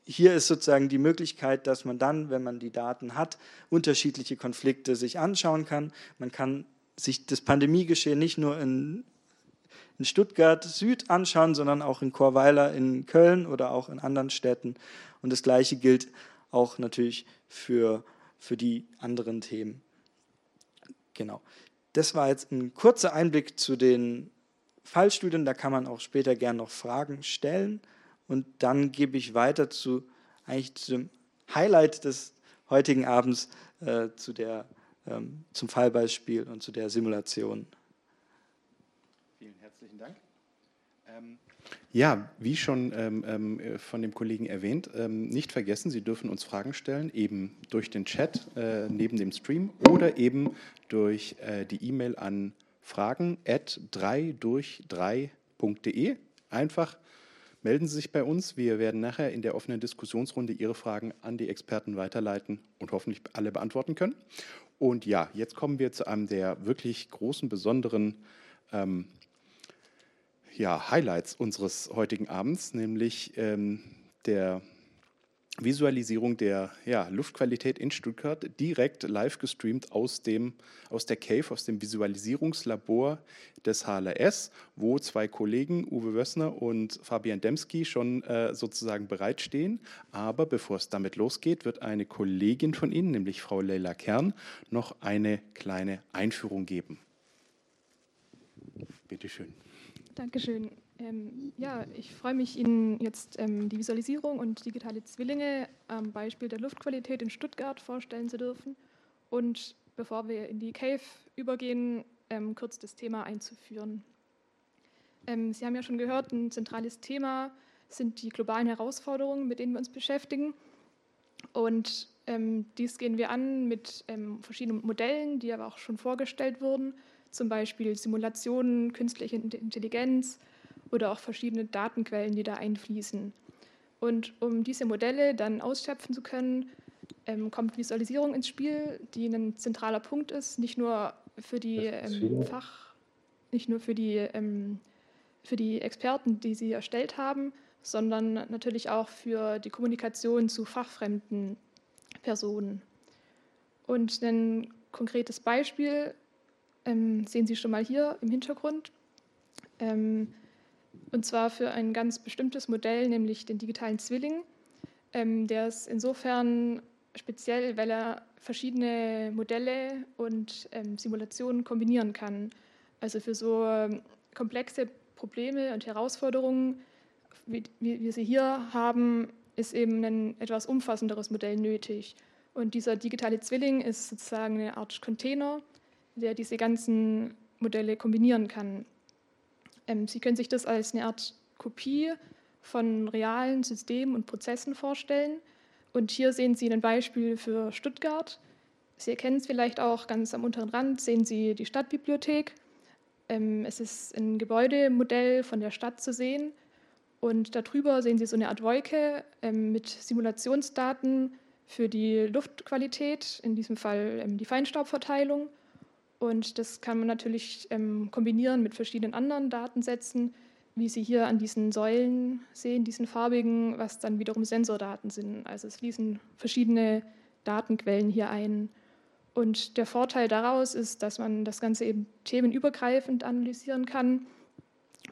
hier ist sozusagen die Möglichkeit, dass man dann, wenn man die Daten hat, unterschiedliche Konflikte sich anschauen kann. Man kann sich das Pandemiegeschehen nicht nur in, in Stuttgart Süd anschauen, sondern auch in Chorweiler in Köln oder auch in anderen Städten. Und das Gleiche gilt auch natürlich für, für die anderen Themen. Genau. Das war jetzt ein kurzer Einblick zu den Fallstudien. Da kann man auch später gerne noch Fragen stellen. Und dann gebe ich weiter zu eigentlich zu dem Highlight des heutigen Abends, äh, zu der, zum Fallbeispiel und zu der Simulation. Vielen herzlichen Dank. Ähm ja, wie schon ähm, ähm, äh, von dem Kollegen erwähnt, ähm, nicht vergessen, Sie dürfen uns Fragen stellen, eben durch den Chat äh, neben dem Stream oder eben durch äh, die E-Mail an fragen at 3 durch 3.de. Einfach melden Sie sich bei uns. Wir werden nachher in der offenen Diskussionsrunde Ihre Fragen an die Experten weiterleiten und hoffentlich alle beantworten können. Und ja, jetzt kommen wir zu einem der wirklich großen, besonderen ähm, ja, Highlights unseres heutigen Abends, nämlich ähm, der Visualisierung der ja, Luftqualität in Stuttgart, direkt live gestreamt aus, dem, aus der Cave, aus dem Visualisierungslabor des HLS, wo zwei Kollegen, Uwe Wössner und Fabian Demski, schon äh, sozusagen bereitstehen. Aber bevor es damit losgeht, wird eine Kollegin von Ihnen, nämlich Frau Leila Kern, noch eine kleine Einführung geben. Bitte schön. Dankeschön. Ähm, ja, ich freue mich, Ihnen jetzt ähm, die Visualisierung und digitale Zwillinge am Beispiel der Luftqualität in Stuttgart vorstellen zu dürfen. Und bevor wir in die Cave übergehen, ähm, kurz das Thema einzuführen. Ähm, Sie haben ja schon gehört, ein zentrales Thema sind die globalen Herausforderungen, mit denen wir uns beschäftigen. Und ähm, dies gehen wir an mit ähm, verschiedenen Modellen, die aber auch schon vorgestellt wurden zum Beispiel Simulationen, künstliche Intelligenz oder auch verschiedene Datenquellen, die da einfließen. Und um diese Modelle dann ausschöpfen zu können, ähm, kommt Visualisierung ins Spiel, die ein zentraler Punkt ist, nicht nur für die ähm, Fach, nicht nur für die, ähm, für die Experten, die sie erstellt haben, sondern natürlich auch für die Kommunikation zu fachfremden Personen. Und ein konkretes Beispiel ähm, sehen Sie schon mal hier im Hintergrund. Ähm, und zwar für ein ganz bestimmtes Modell, nämlich den digitalen Zwilling. Ähm, der ist insofern speziell, weil er verschiedene Modelle und ähm, Simulationen kombinieren kann. Also für so ähm, komplexe Probleme und Herausforderungen, wie, wie wir sie hier haben, ist eben ein etwas umfassenderes Modell nötig. Und dieser digitale Zwilling ist sozusagen eine Art Container, der diese ganzen Modelle kombinieren kann. Ähm, Sie können sich das als eine Art Kopie von realen Systemen und Prozessen vorstellen. Und hier sehen Sie ein Beispiel für Stuttgart. Sie erkennen es vielleicht auch ganz am unteren Rand, sehen Sie die Stadtbibliothek. Ähm, es ist ein Gebäudemodell von der Stadt zu sehen. Und darüber sehen Sie so eine Art Wolke ähm, mit Simulationsdaten für die Luftqualität, in diesem Fall die Feinstaubverteilung und das kann man natürlich ähm, kombinieren mit verschiedenen anderen Datensätzen, wie Sie hier an diesen Säulen sehen, diesen farbigen, was dann wiederum Sensordaten sind. Also es fließen verschiedene Datenquellen hier ein. Und der Vorteil daraus ist, dass man das Ganze eben themenübergreifend analysieren kann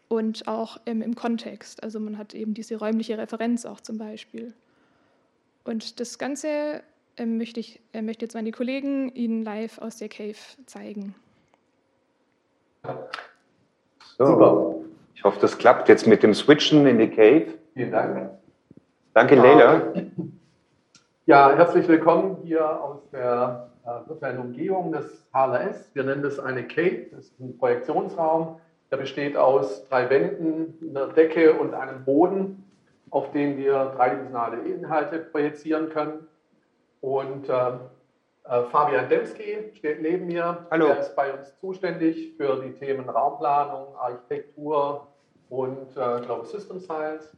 und auch ähm, im Kontext. Also man hat eben diese räumliche Referenz auch zum Beispiel. Und das Ganze möchte, ich, äh, möchte jetzt meine Kollegen Ihnen live aus der Cave zeigen. So, Super. ich hoffe, das klappt jetzt mit dem Switchen in die Cave. Vielen Dank. Danke, Leila. Ja, herzlich willkommen hier aus der äh, virtuellen Umgebung des HLS. Wir nennen das eine Cave, das ist ein Projektionsraum. Der besteht aus drei Wänden, einer Decke und einem Boden. auf denen wir dreidimensionale Inhalte projizieren können. Und äh, äh, Fabian Demski steht neben mir. Hallo. Er ist bei uns zuständig für die Themen Raumplanung, Architektur und äh, glaube System Science.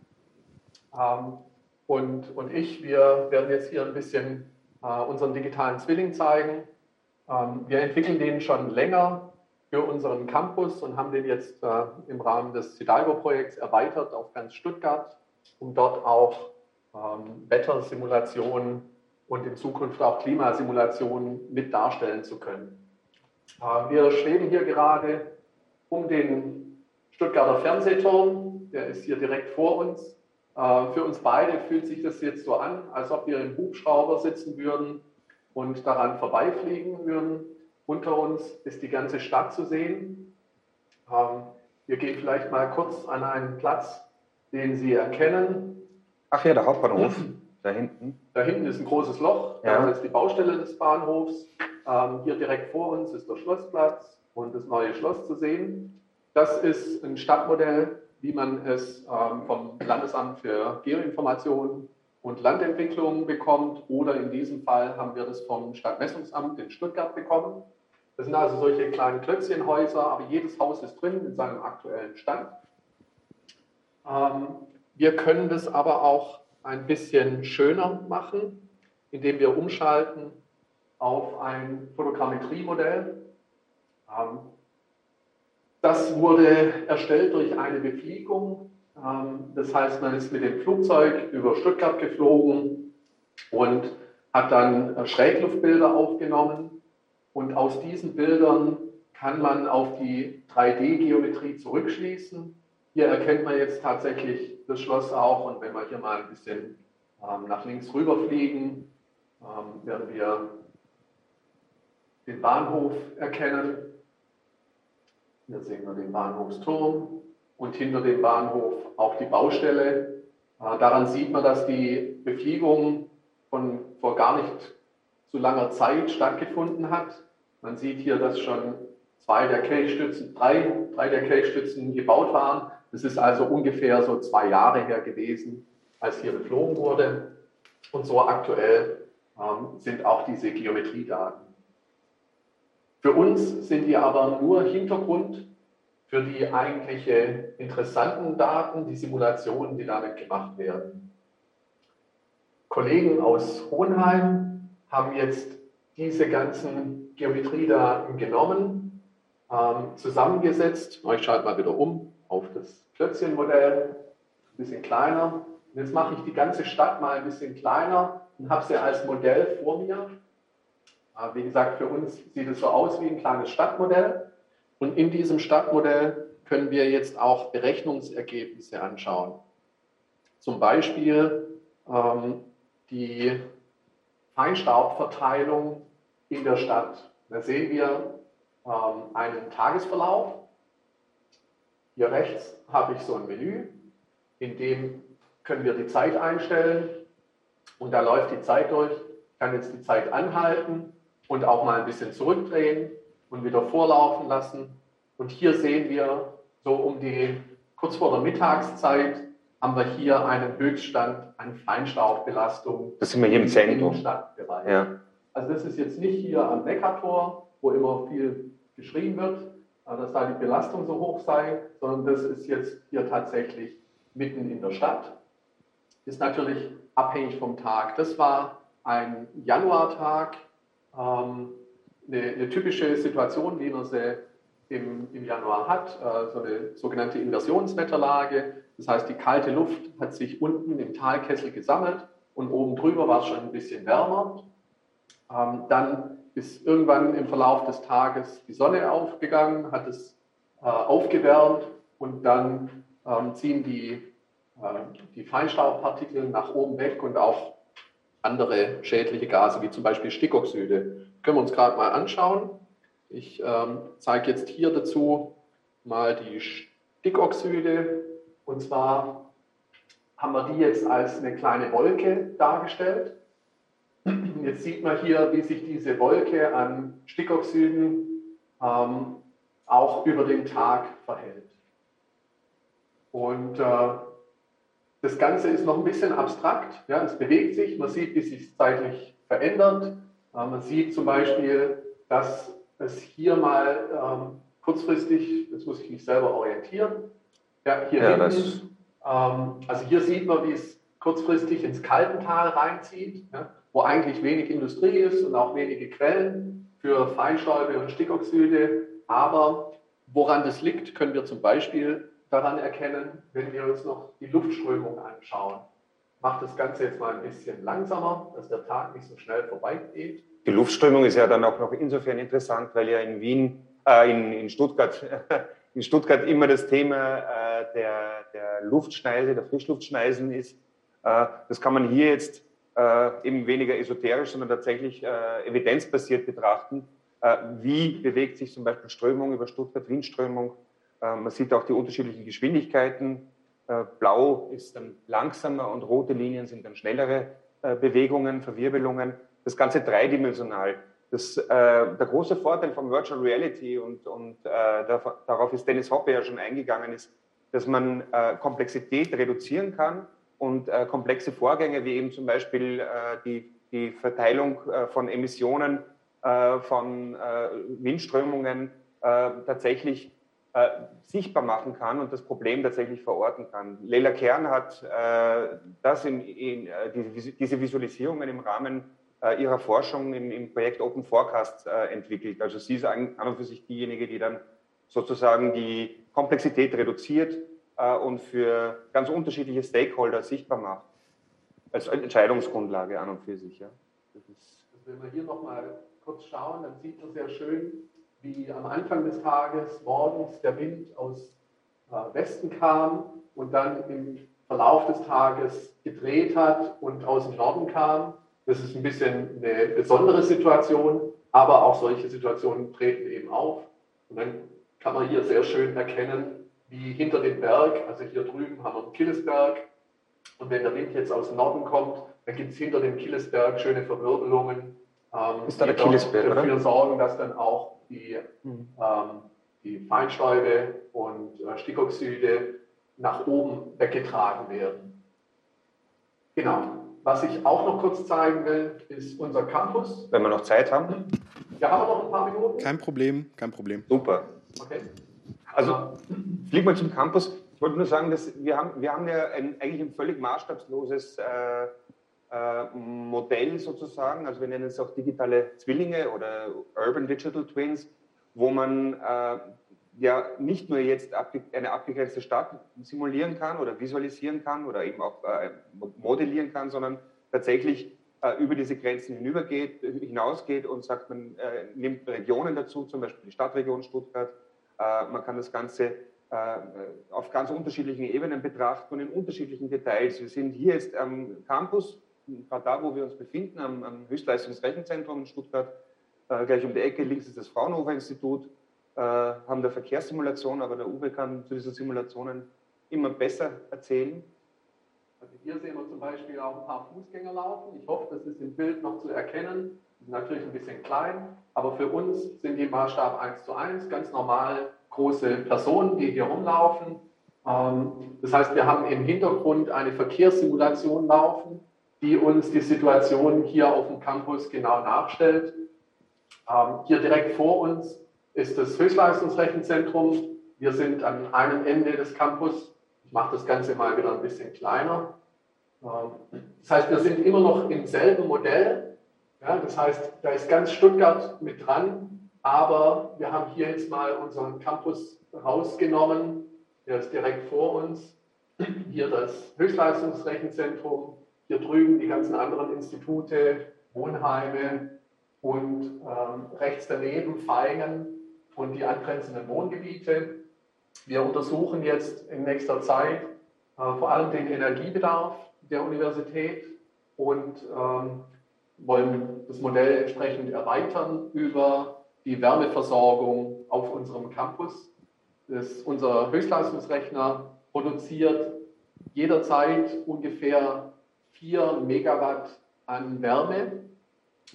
Ähm, und, und ich, wir werden jetzt hier ein bisschen äh, unseren digitalen Zwilling zeigen. Ähm, wir entwickeln den schon länger für unseren Campus und haben den jetzt äh, im Rahmen des Hidalgo-Projekts erweitert auf ganz Stuttgart, um dort auch ähm, Wettersimulationen und in Zukunft auch Klimasimulationen mit darstellen zu können. Äh, wir schweben hier gerade um den Stuttgarter Fernsehturm, der ist hier direkt vor uns. Äh, für uns beide fühlt sich das jetzt so an, als ob wir im Hubschrauber sitzen würden und daran vorbeifliegen würden. Unter uns ist die ganze Stadt zu sehen. Ähm, wir gehen vielleicht mal kurz an einen Platz, den Sie erkennen. Ach ja, der Hauptbahnhof, da hinten. Da hinten ist ein großes Loch, Ja. da ist die Baustelle des Bahnhofs. Ähm, hier direkt vor uns ist der Schlossplatz und das neue Schloss zu sehen. Das ist ein Stadtmodell, wie man es ähm, vom Landesamt für Geoinformation und Landentwicklung bekommt. Oder in diesem Fall haben wir das vom Stadtmessungsamt in Stuttgart bekommen. Das sind also solche kleinen Klötzchenhäuser, aber jedes Haus ist drin in seinem aktuellen Stand. Ähm, wir können das aber auch ein bisschen schöner machen, indem wir umschalten auf ein Fotogrammetriemodell. Ähm, das wurde erstellt durch eine Befliegung. Ähm, das heißt, man ist mit dem Flugzeug über Stuttgart geflogen und hat dann äh, Schrägluftbilder aufgenommen. Und aus diesen Bildern kann man auf die 3D-Geometrie zurückschließen. Hier erkennt man jetzt tatsächlich das Schloss auch. Und wenn wir hier mal ein bisschen ähm, nach links rüber fliegen, ähm, werden wir den Bahnhof erkennen. Hier sehen wir den Bahnhofsturm und hinter dem Bahnhof auch die Baustelle. Äh, daran sieht man, dass die Befliegung von vor gar nicht so langer Zeit stattgefunden hat. Man sieht hier, dass schon zwei der Kelchstützen, drei, drei der Kelchstützen gebaut waren. Das ist also ungefähr so zwei Jahre her gewesen, als hier geflogen wurde. Und so aktuell ähm, sind auch diese Geometriedaten. Für uns sind die aber nur Hintergrund für die eigentliche interessanten Daten, die Simulationen, die damit gemacht werden. Kollegen aus Hohenheim haben jetzt diese ganzen Geometriedaten genommen, ähm, zusammengesetzt. Ich schalte mal wieder um auf das Klötzchenmodell, ein bisschen kleiner. Und jetzt mache ich die ganze Stadt mal ein bisschen kleiner und habe sie als Modell vor mir. Äh, Wie gesagt, für uns sieht es so aus wie ein kleines Stadtmodell. Und in diesem Stadtmodell können wir jetzt auch Berechnungsergebnisse anschauen. Zum Beispiel ähm, die Feinstaubverteilung in der Stadt. Da sehen wir ähm, einen Tagesverlauf. Hier rechts habe ich so ein Menü, in dem können wir die Zeit einstellen und da läuft die Zeit durch. Ich kann jetzt die Zeit anhalten und auch mal ein bisschen zurückdrehen und wieder vorlaufen lassen. Und hier sehen wir so um die kurz vor der Mittagszeit haben wir hier einen Höchststand an Feinstaubbelastung Das sind wir hier im Zentrum. Ja. Also das ist jetzt nicht hier am Neckartor, wo immer viel geschrien wird, dass da die Belastung so hoch sei, sondern das ist jetzt hier tatsächlich mitten in der Stadt. Ist natürlich abhängig vom Tag. Das war ein Januartag, ähm, eine, eine typische Situation, wie man sie im, im Januar hat, äh, so eine sogenannte Inversionswetterlage. Das heißt, die kalte Luft hat sich unten im Talkessel gesammelt und oben drüber war es schon ein bisschen wärmer. Ähm, dann ist irgendwann im Verlauf des Tages die Sonne aufgegangen, hat es äh, aufgewärmt und dann ähm, ziehen die, äh, die Feinstaubpartikel nach oben weg und auch andere schädliche Gase, wie zum Beispiel Stickoxide. Können wir uns gerade mal anschauen. Ich ähm, zeige jetzt hier dazu mal die Stickoxide. Und zwar haben wir die jetzt als eine kleine Wolke dargestellt. Jetzt sieht man hier, wie sich diese Wolke an Stickoxiden ähm, auch über den Tag verhält. Und äh, das Ganze ist noch ein bisschen abstrakt. Ja, es bewegt sich, man sieht, wie es sich zeitlich verändert. Äh, man sieht zum Beispiel, dass es hier mal ähm, kurzfristig, das muss ich mich selber orientieren, ja, hier ja, hinten, ähm, also hier sieht man, wie es kurzfristig ins Kaltental reinzieht, ja, wo eigentlich wenig Industrie ist und auch wenige Quellen für Feinstäube und Stickoxide. Aber woran das liegt, können wir zum Beispiel daran erkennen, wenn wir uns noch die Luftströmung anschauen. Macht das Ganze jetzt mal ein bisschen langsamer, dass der Tag nicht so schnell vorbeigeht. Die Luftströmung ist ja dann auch noch insofern interessant, weil ja in Wien, äh, in, in, Stuttgart, in Stuttgart immer das Thema äh, der, der Luftschneise, der Frischluftschneisen ist. Äh, das kann man hier jetzt äh, eben weniger esoterisch, sondern tatsächlich äh, evidenzbasiert betrachten. Äh, wie bewegt sich zum Beispiel Strömung über Stuttgart, Windströmung? man sieht auch die unterschiedlichen Geschwindigkeiten. Blau ist dann langsamer und rote Linien sind dann schnellere Bewegungen, Verwirbelungen das Ganze dreidimensional. Das, äh, der große Vorteil von Virtual Reality und, und äh, darauf ist Dennis Hoppe ja schon eingegangen, ist, dass man äh, Komplexität reduzieren kann und äh, komplexe Vorgänge wie eben zum Beispiel äh, die, die Verteilung äh, von Emissionen, von Windströmungen tatsächlich sichtbar machen kann und das Problem tatsächlich verorten kann. Leila Kern hat das in, in, diese, diese Visualisierungen im Rahmen äh, ihrer Forschung im, im, Projekt Open Forecast äh, entwickelt. Also sie ist an, und für sich diejenige, die dann sozusagen die Komplexität reduziert äh, und für ganz unterschiedliche Stakeholder sichtbar macht. Als Entscheidungsgrundlage an und für sich. Ja. Also wenn wir hier nochmal kurz schauen, dann sieht man sehr schön, wie am Anfang des Tages morgens der Wind aus äh, Westen kam und dann im Verlauf des Tages gedreht hat und aus dem Norden kam. Das ist ein bisschen eine besondere Situation, aber auch solche Situationen treten eben auf. Und dann kann man hier sehr schön erkennen, wie hinter dem Berg, also hier drüben haben wir einen Killesberg, und wenn der Wind jetzt aus Norden kommt, dann gibt es hinter dem Killesberg schöne Verwirbelungen, ähm, ist da der Killesberg, dafür oder? sorgen, dass dann auch die, mhm. ähm, die Feinstäube und äh, Stickoxide nach oben weggetragen werden. Genau. Was ich auch noch kurz zeigen will, ist unser Campus. Wenn wir noch Zeit haben. Ja, haben wir noch ein paar Minuten? Kein Problem, kein Problem. Super. Okay. Also, flieg mal zum Campus. Ich wollte nur sagen, dass wir haben, wir haben ja ein, eigentlich ein völlig maßstabsloses äh, äh, Modell sozusagen. Also wir nennen es auch digitale Zwillinge oder Urban Digital Twins, wo man äh, ja nicht nur jetzt eine abgegrenzte Stadt simulieren kann oder visualisieren kann oder eben auch äh, modellieren kann, sondern tatsächlich äh, über diese Grenzen hinübergeht, hinausgeht und sagt, man äh, nimmt Regionen dazu, zum Beispiel die Stadtregion Stuttgart. Äh, man kann das Ganze äh, auf ganz unterschiedlichen Ebenen betrachten und in unterschiedlichen Details. Wir sind hier jetzt am Campus, gerade da, wo wir uns befinden, am, am Höchstleistungsrechenzentrum in Stuttgart, äh, gleich um die Ecke. Links ist das Fraunhofer Institut äh, haben der Verkehrssimulation, aber der Uwe kann zu diesen Simulationen immer besser erzählen. Also hier sehen wir zum Beispiel auch ein paar Fußgänger laufen. Ich hoffe, das ist im Bild noch zu erkennen. Natürlich ein bisschen klein, aber für uns sind die Maßstab 1 zu 1, ganz normal große Personen, die hier rumlaufen. Ähm, das heißt, wir haben im Hintergrund eine Verkehrssimulation laufen, die uns die Situation hier auf dem Campus genau nachstellt. Ähm, hier direkt vor uns ist das Höchstleistungsrechenzentrum. Wir sind an einem Ende des Campus. Ich mache das Ganze mal wieder ein bisschen kleiner. Ähm, das heißt, wir sind immer noch im selben Modell. Ja, das heißt, da ist ganz Stuttgart mit dran, aber wir haben hier jetzt mal unseren Campus rausgenommen. Der ist direkt vor uns. Hier das Höchstleistungsrechenzentrum, hier drüben die ganzen anderen Institute, Wohnheime und ähm, rechts daneben Feigen und die angrenzenden Wohngebiete. Wir untersuchen jetzt in nächster Zeit äh, vor allem den Energiebedarf der Universität und ähm, wollen das Modell entsprechend erweitern über die Wärmeversorgung auf unserem Campus. Das, unser Höchstleistungsrechner produziert jederzeit ungefähr 4 Megawatt an Wärme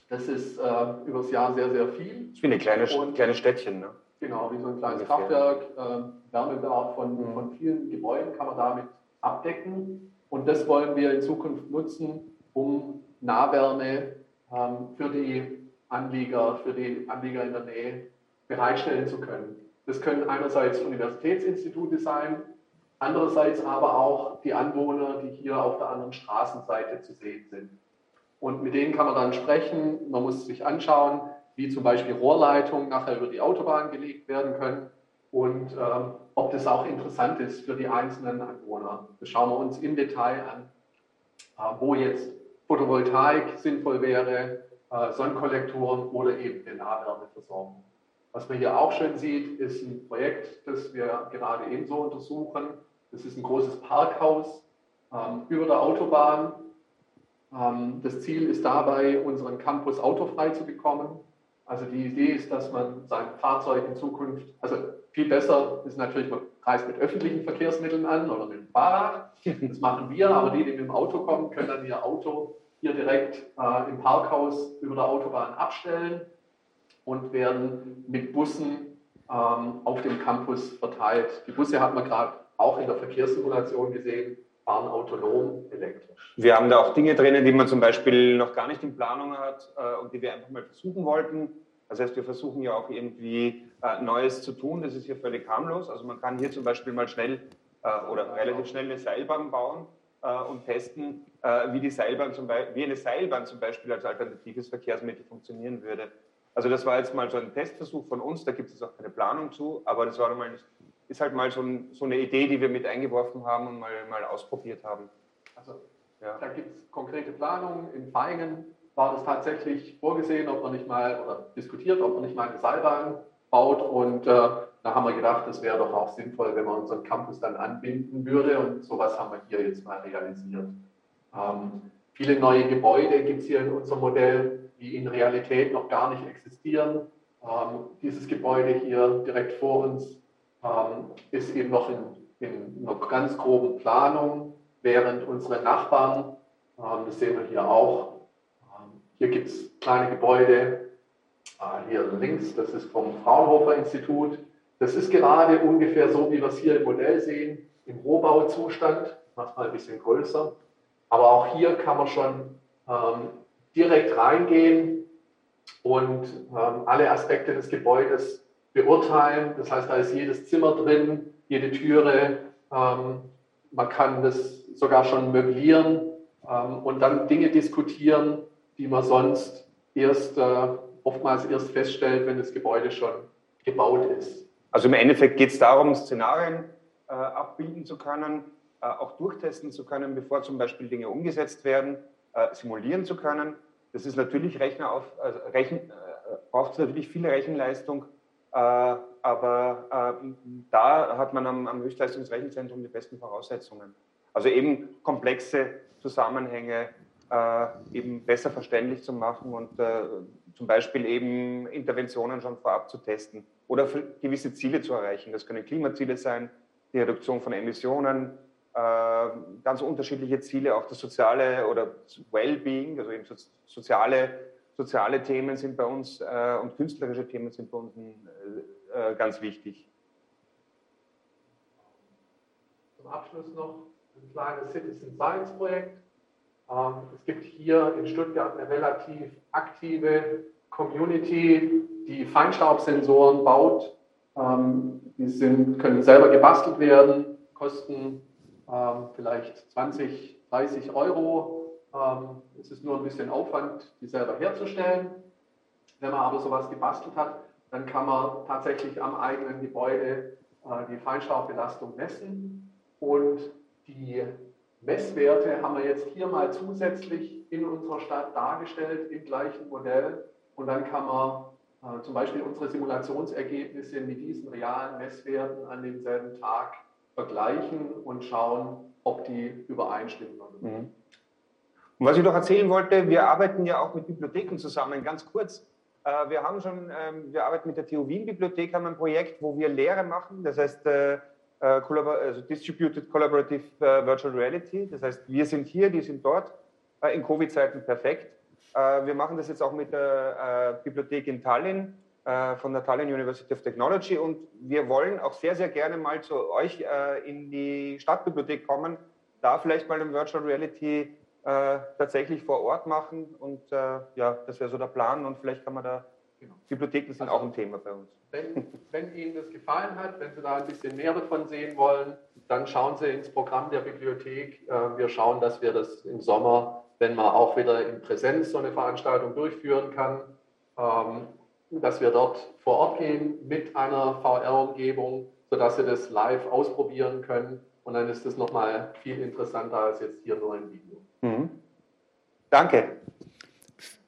das ist äh, übers Jahr sehr, sehr viel. Das ist wie ein kleines, Städtchen, ne? Genau, wie so ein kleines Ungefähr. Kraftwerk. Äh, Wärmebedarf von, mhm. von vielen Gebäuden kann man damit abdecken. Und das wollen wir in Zukunft nutzen, um Nahwärme ähm, für die Anlieger, für die Anlieger in der Nähe bereitstellen zu können. Das können einerseits Universitätsinstitute sein, andererseits aber auch die Anwohner, die hier auf der anderen Straßenseite zu sehen sind. Und mit denen kann man dann sprechen. Man muss sich anschauen, wie zum Beispiel Rohrleitungen nachher über die Autobahn gelegt werden können und ähm, ob das auch interessant ist für die einzelnen Anwohner. Das schauen wir uns im Detail an, äh, wo jetzt Photovoltaik sinnvoll wäre, äh, Sonnenkollektoren oder eben eine Nahwärmeversorgung. Was man hier auch schön sieht, ist ein Projekt, das wir gerade ebenso untersuchen. Das ist ein großes Parkhaus ähm, über der Autobahn. Ähm, das Ziel ist dabei, unseren Campus autofrei zu bekommen. Also die Idee ist, dass man sein Fahrzeug in Zukunft, also viel besser ist natürlich, man reist mit öffentlichen Verkehrsmitteln an oder mit dem Fahrrad. Das machen wir, aber die, die mit dem Auto kommen, können dann ihr Auto hier direkt äh, im Parkhaus über der Autobahn abstellen und werden mit Bussen ähm, auf dem Campus verteilt. Die Busse hat man gerade auch in der Verkehrssimulation gesehen, fahren autonom elektrisch. Wir haben da auch Dinge drinnen, die man zum Beispiel noch gar nicht in Planung hat äh, und die wir einfach mal versuchen wollten. Das heißt, wir versuchen ja auch irgendwie äh, Neues zu tun. Das ist hier völlig harmlos. Also man kann hier zum Beispiel mal schnell äh, oder relativ schnell eine Seilbahn bauen äh, und testen, wie, die Seilbahn zum Beispiel, wie eine Seilbahn zum Beispiel als alternatives Verkehrsmittel funktionieren würde. Also das war jetzt mal so ein Testversuch von uns, da gibt es auch keine Planung zu, aber das war mal, ist halt mal so, ein, so, eine Idee, die wir mit eingeworfen haben und mal, mal ausprobiert haben. Also ja. da gibt es konkrete Planungen. In Feingen war das tatsächlich vorgesehen, ob man nicht mal, oder diskutiert, ob man nicht mal eine Seilbahn baut und äh, da haben wir gedacht, das wäre doch auch sinnvoll, wenn man unseren Campus dann anbinden würde und sowas haben wir hier jetzt mal realisiert. Ähm, viele neue Gebäude gibt es hier in unserem Modell die in Realität noch gar nicht existieren. Ähm, dieses Gebäude hier direkt vor uns ähm, ist eben noch in, in, einer ganz groben Planung, während unsere Nachbarn, ähm, das sehen wir hier auch, ähm, hier gibt es kleine Gebäude, äh, hier links, das ist vom Fraunhofer Institut. Das ist gerade ungefähr so, wie wir es hier im Modell sehen, im Rohbauzustand, ich mache es mal ein bisschen größer. Aber auch hier kann man schon ähm, direkt reingehen und ähm, alle Aspekte des Gebäudes beurteilen. Das heißt, da ist jedes Zimmer drin, jede Türe. Ähm, man kann das sogar schon möblieren ähm, und dann Dinge diskutieren, die man sonst erst äh, oftmals erst feststellt, wenn das Gebäude schon gebaut ist. Also im Endeffekt geht es darum, Szenarien äh, abbilden zu können, auch durchtesten zu können, bevor zum Beispiel Dinge umgesetzt werden äh, simulieren zu können. Das ist natürlich Rechner also Rechen, äh, braucht natürlich viel Rechenleistung, äh, aber äh, da hat man am, am Höchstleistungsrechenzentrum die besten Voraussetzungen. Also eben komplexe Zusammenhänge äh, eben besser verständlich zu machen und äh, zum Beispiel eben Interventionen schon vorab zu testen oder gewisse Ziele zu erreichen. Das können Klimaziele sein, die Reduktion von Emissionen, äh, ganz unterschiedliche Ziele, auch das soziale oder Wellbeing, also eben soziale, soziale Themen sind bei uns äh, und künstlerische Themen sind bei uns äh, ganz wichtig. Zum Abschluss noch ein kleines Citizen Science Projekt. Ähm, es gibt hier in Stuttgart eine relativ aktive Community, die Feinstaubsensoren baut. Ähm, die sind, können selber gebastelt werden, kosten ähm, vielleicht 20, 30 Euro. Ähm, es ist nur ein bisschen Aufwand, die selber herzustellen. Wenn man aber sowas gebastelt hat, dann kann man tatsächlich am eigenen Gebäude äh, die Feinstaubbelastung messen. Und die Messwerte haben wir jetzt hier mal zusätzlich in unserer Stadt dargestellt im gleichen Modell. Und dann kann man äh, zum Beispiel unsere Simulationsergebnisse mit diesen realen Messwerten an demselben Tag vergleichen und schauen, ob die übereinstimmen. Mhm. Und was ich noch erzählen wollte, wir arbeiten ja auch mit Bibliotheken zusammen, ganz kurz. Äh, wir haben schon, ähm, wir arbeiten mit der TU Wien Bibliothek, haben ein Projekt, wo wir Lehre machen, das heißt äh, äh, also Distributed Collaborative Virtual Reality. Das heißt, wir sind hier, die sind dort, in Covid-Zeiten perfekt. Wir machen das jetzt auch mit der Bibliothek in Tallinn von der Tallinn University of Technology und wir wollen auch sehr, sehr gerne mal zu euch äh, in die Stadtbibliothek kommen da vielleicht mal ein Virtual Reality äh, tatsächlich vor Ort machen. Und äh, ja, das wäre so der Plan. Und vielleicht kann man da, genau. Bibliotheken sind also, auch ein Thema bei uns. Wenn, wenn Ihnen das gefallen hat, wenn Sie da ein bisschen mehr davon sehen wollen, dann schauen Sie ins Programm der Bibliothek. Äh, wir schauen, dass wir das im Sommer, wenn man auch wieder in Präsenz so eine Veranstaltung durchführen kann, ähm, dass wir dort vor Ort gehen mit einer VR-Umgebung, sodass Sie das live ausprobieren können. Und dann ist das nochmal viel interessanter als jetzt hier nur ein Video. Mhm. Danke.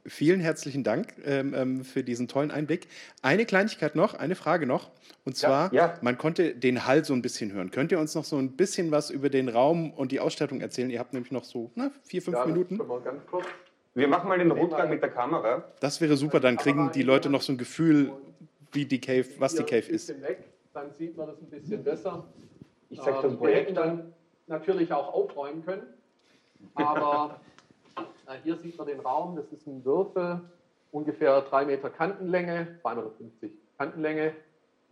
Vielen herzlichen Dank ähm, ähm, für diesen tollen Einblick. Eine Kleinigkeit noch, eine Frage noch. Und zwar, ja, ja. man konnte den Hall so ein bisschen hören. Könnt ihr uns noch so ein bisschen was über den Raum und die Ausstattung erzählen? Ihr habt nämlich noch so na, vier, fünf ja, Minuten. Wir machen mal den Rundgang mit der Kamera. Das wäre super, dann kriegen die Leute noch so ein Gefühl, wie die Cave, was die Cave ist. Weg, dann sieht man das ein bisschen besser. Ich zeige das ähm, Projekt dann natürlich auch aufräumen können. Aber äh, hier sieht man den Raum, das ist ein Würfel, ungefähr drei Meter Kantenlänge, 250 Kantenlänge,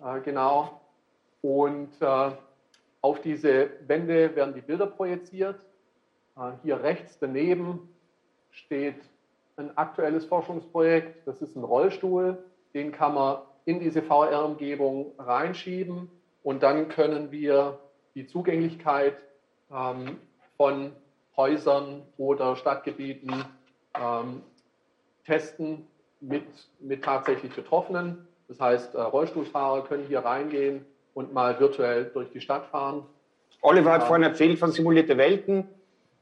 äh, genau. Und äh, auf diese Wände werden die Bilder projiziert. Äh, hier rechts daneben steht ein aktuelles Forschungsprojekt. Das ist ein Rollstuhl, den kann man in diese VR-Umgebung reinschieben und dann können wir die Zugänglichkeit ähm, von Häusern oder Stadtgebieten ähm, testen mit, mit tatsächlich Betroffenen. Das heißt, äh, Rollstuhlfahrer können hier reingehen und mal virtuell durch die Stadt fahren. Oliver hat ähm, vorhin erzählt von simulierte Welten.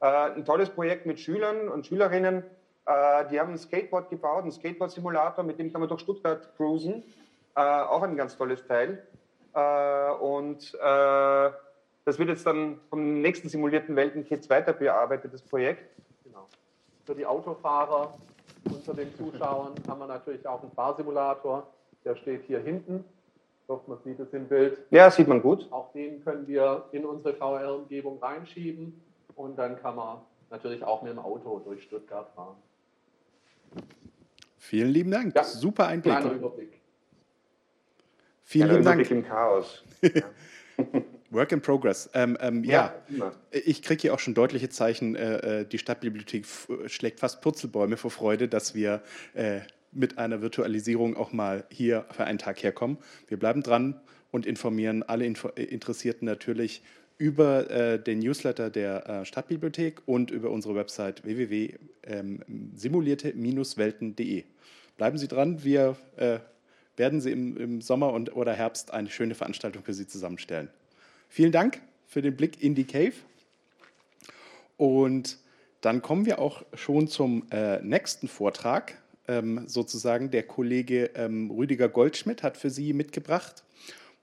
Äh, ein tolles Projekt mit Schülern und Schülerinnen. Äh, die haben ein Skateboard gebaut, einen Skateboard-Simulator, mit dem kann man durch Stuttgart cruisen. Äh, auch ein ganz tolles Teil. Und das wird jetzt dann vom nächsten simulierten Weltenkits weiter bearbeitet, das Projekt. Genau. Für die Autofahrer unter den Zuschauern haben wir natürlich auch einen Fahrsimulator. Der steht hier hinten. Ich hoffe, man sieht es im Bild. Ja, sieht man gut. Auch den können wir in unsere VR-Umgebung reinschieben und dann kann man natürlich auch mit dem Auto durch Stuttgart fahren. Vielen lieben Dank. Ja, Super Einblick. Kleiner Überblick. Vielen lieben Dank. Überblick im Chaos. Ja. Work in Progress. Ähm, ähm, ja, ja ich kriege hier auch schon deutliche Zeichen. Äh, äh die Stadtbibliothek schlägt fast Purzelbäume vor Freude, dass wir äh, mit einer Virtualisierung auch mal hier für einen Tag herkommen. Wir bleiben dran und informieren alle Info äh, Interessierten natürlich über äh, den Newsletter der äh, Stadtbibliothek und über unsere Website www.simulierte-welten.de. Bleiben Sie dran, wir werden Sie im, im Sommer und, oder Herbst eine schöne Veranstaltung für Sie zusammenstellen. Vielen Dank für den Blick in die Cave. Und dann kommen wir auch schon zum äh, nächsten Vortrag. Ähm, sozusagen der Kollege ähm, Rüdiger Goldschmidt hat für Sie mitgebracht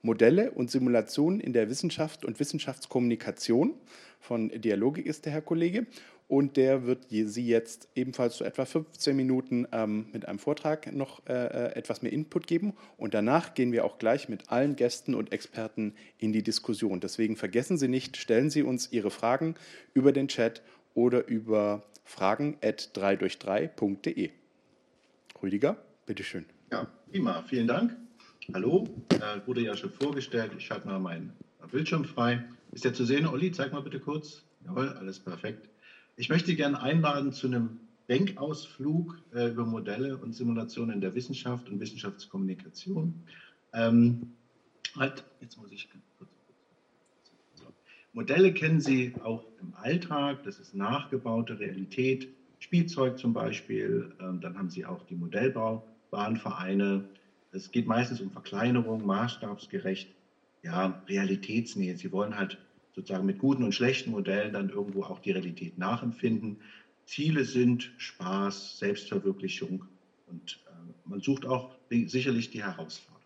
Modelle und Simulationen in der Wissenschaft und Wissenschaftskommunikation. Von Dialogik ist der Herr Kollege und der wird Sie jetzt ebenfalls so etwa 15 Minuten ähm, mit einem Vortrag noch äh, äh, etwas mehr Input geben. Und danach gehen wir auch gleich mit allen Gästen und Experten in die Diskussion. Deswegen vergessen Sie nicht, stellen Sie uns Ihre Fragen über den Chat oder über fragen.3durch3.de. Rüdiger, bitteschön. Ja, prima. Vielen Dank. Hallo, äh, wurde ja schon vorgestellt. Ich schalte mal meinen Bildschirm frei. Ist der zu sehen, Olli? Zeig mal bitte kurz. Jawohl, alles perfekt. Ich möchte gerne einladen zu einem Denkausflug äh, über Modelle und Simulationen in der Wissenschaft und Wissenschaftskommunikation. Ähm, halt, jetzt muss ich kurz. So. Modelle kennen Sie auch im Alltag, das ist nachgebaute Realität, Spielzeug zum Beispiel. Ähm, dann haben Sie auch die Modellbaubahnvereine. Es geht meistens um Verkleinerung, maßstabsgerecht, ja, Realitätsnähe. Sie wollen halt sozusagen mit guten und schlechten Modellen dann irgendwo auch die Realität nachempfinden. Ziele sind Spaß, Selbstverwirklichung und äh, man sucht auch die, sicherlich die Herausforderung.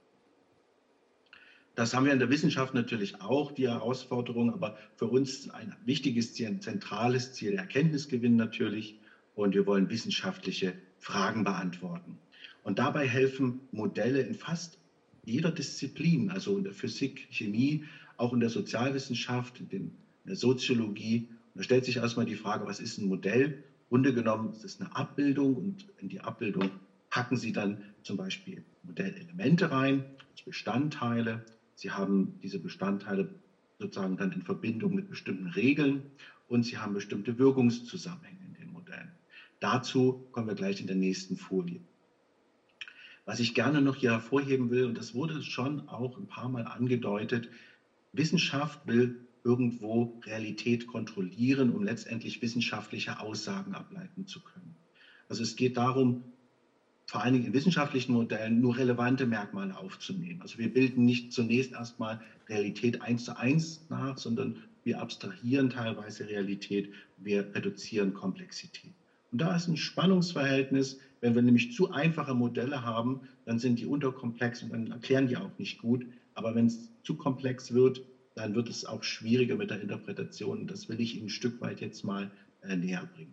Das haben wir in der Wissenschaft natürlich auch, die Herausforderung, aber für uns ein wichtiges Ziel, ein zentrales Ziel, Erkenntnisgewinn natürlich. Und wir wollen wissenschaftliche Fragen beantworten. Und dabei helfen Modelle in fast jeder Disziplin, also in der Physik, Chemie, auch in der Sozialwissenschaft, in der Soziologie. Und da stellt sich erstmal die Frage, was ist ein Modell? Grunde genommen ist es eine Abbildung und in die Abbildung packen Sie dann zum Beispiel Modellelemente rein, Bestandteile. Sie haben diese Bestandteile sozusagen dann in Verbindung mit bestimmten Regeln und Sie haben bestimmte Wirkungszusammenhänge in den Modellen. Dazu kommen wir gleich in der nächsten Folie. Was ich gerne noch hier hervorheben will, und das wurde schon auch ein paar Mal angedeutet, Wissenschaft will irgendwo Realität kontrollieren, um letztendlich wissenschaftliche Aussagen ableiten zu können. Also es geht darum, vor allen Dingen in wissenschaftlichen Modellen nur relevante Merkmale aufzunehmen. Also wir bilden nicht zunächst erstmal Realität eins zu eins nach, sondern wir abstrahieren teilweise Realität, wir reduzieren Komplexität. Und da ist ein Spannungsverhältnis. Wenn wir nämlich zu einfache Modelle haben, dann sind die unterkomplex und dann erklären die auch nicht gut. Aber wenn es zu komplex wird, dann wird es auch schwieriger mit der Interpretation. Das will ich Ihnen ein Stück weit jetzt mal äh, näher bringen.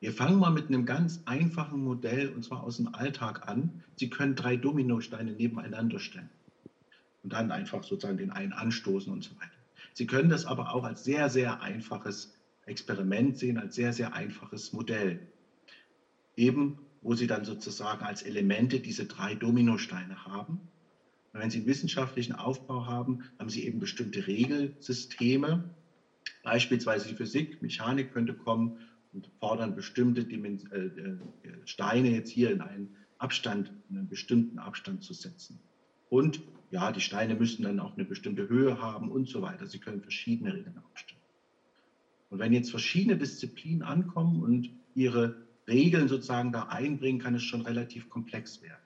Wir fangen mal mit einem ganz einfachen Modell und zwar aus dem Alltag an. Sie können drei Dominosteine nebeneinander stellen und dann einfach sozusagen den einen anstoßen und so weiter. Sie können das aber auch als sehr, sehr einfaches Experiment sehen, als sehr, sehr einfaches Modell. Eben, wo Sie dann sozusagen als Elemente diese drei Dominosteine haben. Und wenn Sie einen wissenschaftlichen Aufbau haben, haben Sie eben bestimmte Regelsysteme, beispielsweise die Physik, Mechanik könnte kommen und fordern bestimmte Dimens äh, äh, Steine jetzt hier in einen Abstand, in einen bestimmten Abstand zu setzen. Und ja, die Steine müssen dann auch eine bestimmte Höhe haben und so weiter. Sie können verschiedene Regeln aufstellen. Und wenn jetzt verschiedene Disziplinen ankommen und ihre Regeln sozusagen da einbringen, kann es schon relativ komplex werden.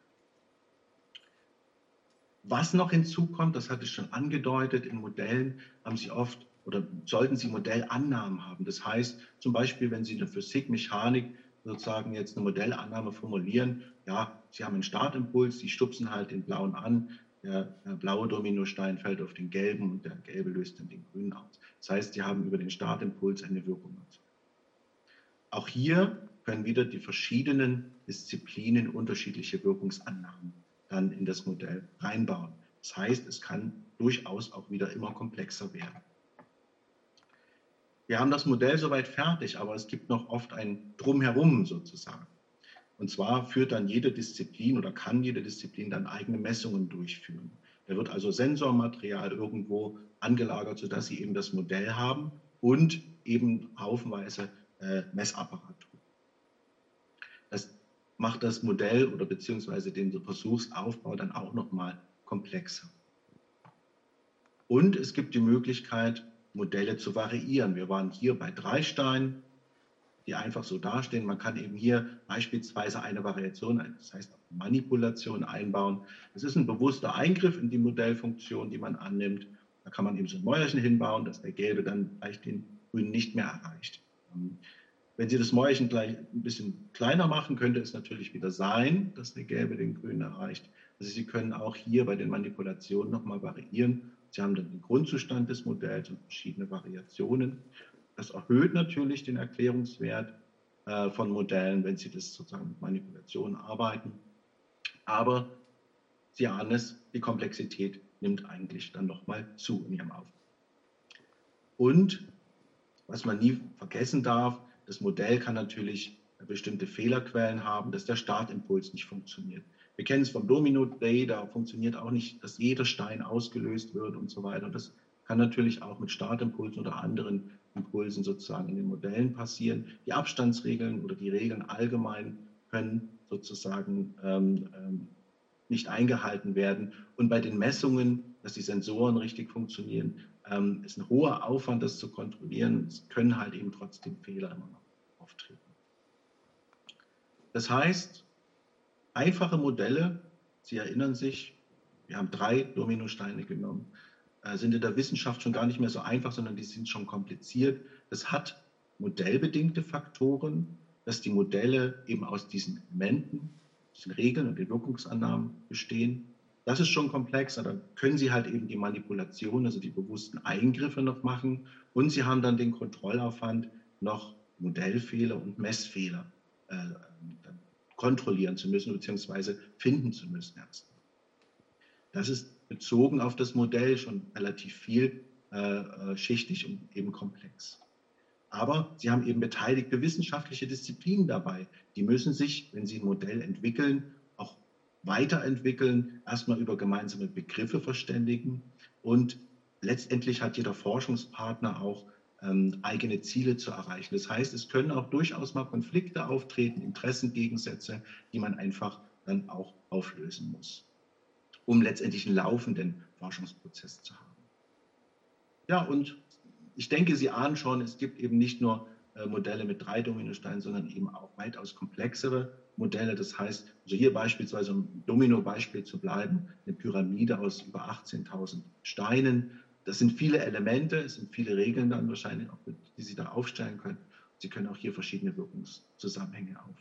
Was noch hinzukommt, das hatte ich schon angedeutet, in Modellen haben Sie oft oder sollten Sie Modellannahmen haben. Das heißt, zum Beispiel, wenn Sie in der Physik, Mechanik sozusagen jetzt eine Modellannahme formulieren, ja, Sie haben einen Startimpuls, Sie stupsen halt den blauen an, der, der blaue Dominostein fällt auf den gelben und der gelbe löst dann den grünen aus. Das heißt, Sie haben über den Startimpuls eine Wirkung. Auch hier können wieder die verschiedenen Disziplinen unterschiedliche Wirkungsannahmen dann in das Modell reinbauen. Das heißt, es kann durchaus auch wieder immer komplexer werden. Wir haben das Modell soweit fertig, aber es gibt noch oft ein Drumherum sozusagen. Und zwar führt dann jede Disziplin oder kann jede Disziplin dann eigene Messungen durchführen. Da wird also Sensormaterial irgendwo angelagert, sodass sie eben das Modell haben und eben haufenweise äh, Messapparatur. Macht das Modell oder beziehungsweise den Versuchsaufbau dann auch nochmal komplexer. Und es gibt die Möglichkeit, Modelle zu variieren. Wir waren hier bei drei Steinen, die einfach so dastehen. Man kann eben hier beispielsweise eine Variation, das heißt Manipulation einbauen. Das ist ein bewusster Eingriff in die Modellfunktion, die man annimmt. Da kann man eben so ein Mäuerchen hinbauen, dass der Gelbe dann vielleicht den Grünen nicht mehr erreicht. Wenn Sie das Mäuerchen gleich ein bisschen kleiner machen, könnte es natürlich wieder sein, dass der Gelbe den Grünen erreicht. Also Sie können auch hier bei den Manipulationen nochmal variieren Sie haben dann den Grundzustand des Modells und verschiedene Variationen. Das erhöht natürlich den Erklärungswert äh, von Modellen, wenn Sie das sozusagen mit Manipulationen arbeiten. Aber Sie ahnen es, die Komplexität nimmt eigentlich dann nochmal zu in Ihrem Aufbau. Und was man nie vergessen darf, das Modell kann natürlich bestimmte Fehlerquellen haben, dass der Startimpuls nicht funktioniert. Wir kennen es vom Domino Day, da funktioniert auch nicht, dass jeder Stein ausgelöst wird und so weiter. Das kann natürlich auch mit Startimpulsen oder anderen Impulsen sozusagen in den Modellen passieren. Die Abstandsregeln oder die Regeln allgemein können sozusagen ähm, ähm, nicht eingehalten werden. Und bei den Messungen, dass die Sensoren richtig funktionieren, ähm, ist ein hoher Aufwand, das zu kontrollieren. Es können halt eben trotzdem Fehler immer noch auftreten. Das heißt, einfache Modelle, Sie erinnern sich, wir haben drei Dominosteine genommen, äh, sind in der Wissenschaft schon gar nicht mehr so einfach, sondern die sind schon kompliziert. Das hat modellbedingte Faktoren, dass die Modelle eben aus diesen Elementen, diesen Regeln und den Wirkungsannahmen bestehen. Das ist schon komplexer. Dann können Sie halt eben die Manipulation, also die bewussten Eingriffe noch machen. Und Sie haben dann den Kontrollaufwand, noch Modellfehler und Messfehler äh, kontrollieren zu müssen bzw. finden zu müssen erst. Das ist bezogen auf das Modell schon relativ viel äh, äh, schichtig und eben komplex. Aber Sie haben eben beteiligte wissenschaftliche Disziplinen dabei. Die müssen sich, wenn sie ein Modell entwickeln, weiterentwickeln, erstmal über gemeinsame Begriffe verständigen. Und letztendlich hat jeder Forschungspartner auch ähm, eigene Ziele zu erreichen. Das heißt, es können auch durchaus mal Konflikte auftreten, Interessengegensätze, die man einfach dann auch auflösen muss, um letztendlich einen laufenden Forschungsprozess zu haben. Ja, und ich denke, Sie ahnen schon, es gibt eben nicht nur Modelle mit drei Dominosteinen, sondern eben auch weitaus komplexere Modelle. Das heißt, also hier beispielsweise, um Domino-Beispiel zu bleiben, eine Pyramide aus über 18.000 Steinen. Das sind viele Elemente, es sind viele Regeln dann wahrscheinlich, die Sie da aufstellen können. Sie können auch hier verschiedene Wirkungszusammenhänge auf.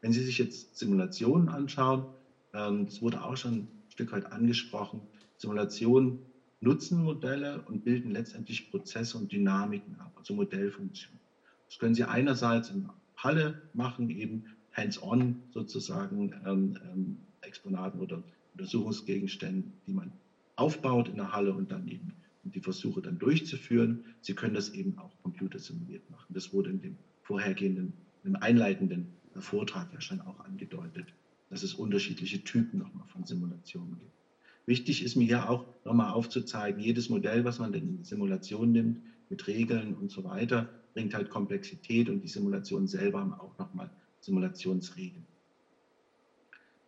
Wenn Sie sich jetzt Simulationen anschauen, ähm, das wurde auch schon ein Stück weit angesprochen, Simulationen nutzen Modelle und bilden letztendlich Prozesse und Dynamiken ab, also Modellfunktionen. Das können Sie einerseits in Halle machen, eben hands-on sozusagen ähm, ähm, Exponaten oder Untersuchungsgegenständen, die man aufbaut in der Halle und dann eben die Versuche dann durchzuführen. Sie können das eben auch computersimuliert machen. Das wurde in dem vorhergehenden, im einleitenden Vortrag ja schon auch angedeutet, dass es unterschiedliche Typen nochmal von Simulationen gibt. Wichtig ist mir hier auch nochmal aufzuzeigen, jedes Modell, was man denn in Simulation nimmt, mit Regeln und so weiter, bringt halt Komplexität und die Simulationen selber haben auch nochmal Simulationsregeln.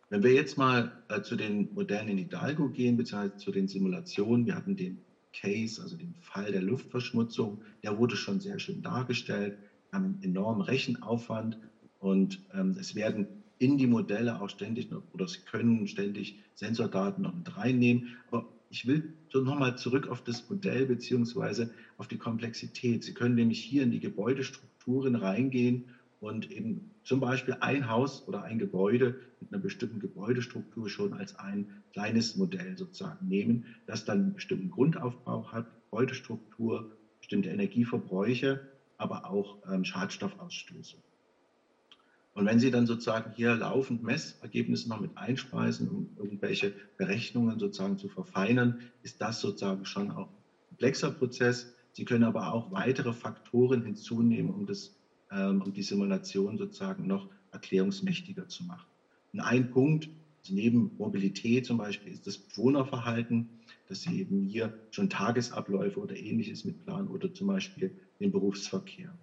Wenn wir jetzt mal äh, zu den Modellen in Hidalgo gehen, beziehungsweise zu den Simulationen, wir hatten den Case, also den Fall der Luftverschmutzung, der wurde schon sehr schön dargestellt, haben enormen Rechenaufwand und ähm, es werden in die Modelle auch ständig oder sie können ständig Sensordaten noch mit reinnehmen. Aber ich will so nochmal zurück auf das Modell beziehungsweise auf die Komplexität. Sie können nämlich hier in die Gebäudestrukturen reingehen und eben zum Beispiel ein Haus oder ein Gebäude mit einer bestimmten Gebäudestruktur schon als ein kleines Modell sozusagen nehmen, das dann einen bestimmten Grundaufbau hat, Gebäudestruktur, bestimmte Energieverbräuche, aber auch ähm, Schadstoffausstoße. Und wenn Sie dann sozusagen hier laufend Messergebnisse noch mit einspeisen, um irgendwelche Berechnungen sozusagen zu verfeinern, ist das sozusagen schon auch ein komplexer Prozess. Sie können aber auch weitere Faktoren hinzunehmen, um, das, ähm, um die Simulation sozusagen noch erklärungsmächtiger zu machen. Und ein Punkt, also neben Mobilität zum Beispiel, ist das Bewohnerverhalten, dass Sie eben hier schon Tagesabläufe oder ähnliches mitplanen oder zum Beispiel den Berufsverkehr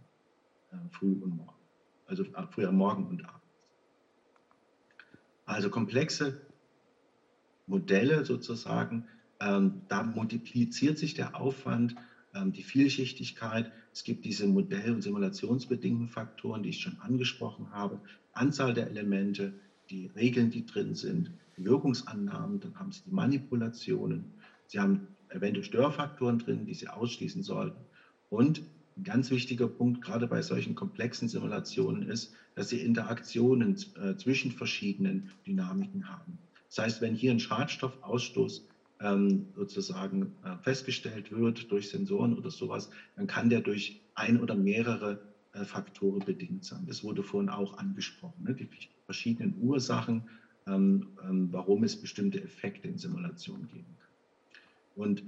äh, früh und morgen also früher Morgen und abends. Also komplexe Modelle sozusagen, ähm, da multipliziert sich der Aufwand, ähm, die Vielschichtigkeit. Es gibt diese Modell- und simulationsbedingten Faktoren, die ich schon angesprochen habe, Anzahl der Elemente, die Regeln, die drin sind, die Wirkungsannahmen, dann haben Sie die Manipulationen, Sie haben eventuell Störfaktoren drin, die Sie ausschließen sollten. Und ein ganz wichtiger Punkt, gerade bei solchen komplexen Simulationen, ist, dass sie Interaktionen äh, zwischen verschiedenen Dynamiken haben. Das heißt, wenn hier ein Schadstoffausstoß ähm, sozusagen äh, festgestellt wird durch Sensoren oder sowas, dann kann der durch ein oder mehrere äh, Faktoren bedingt sein. Das wurde vorhin auch angesprochen, ne? die verschiedenen Ursachen, ähm, ähm, warum es bestimmte Effekte in Simulationen geben kann. Und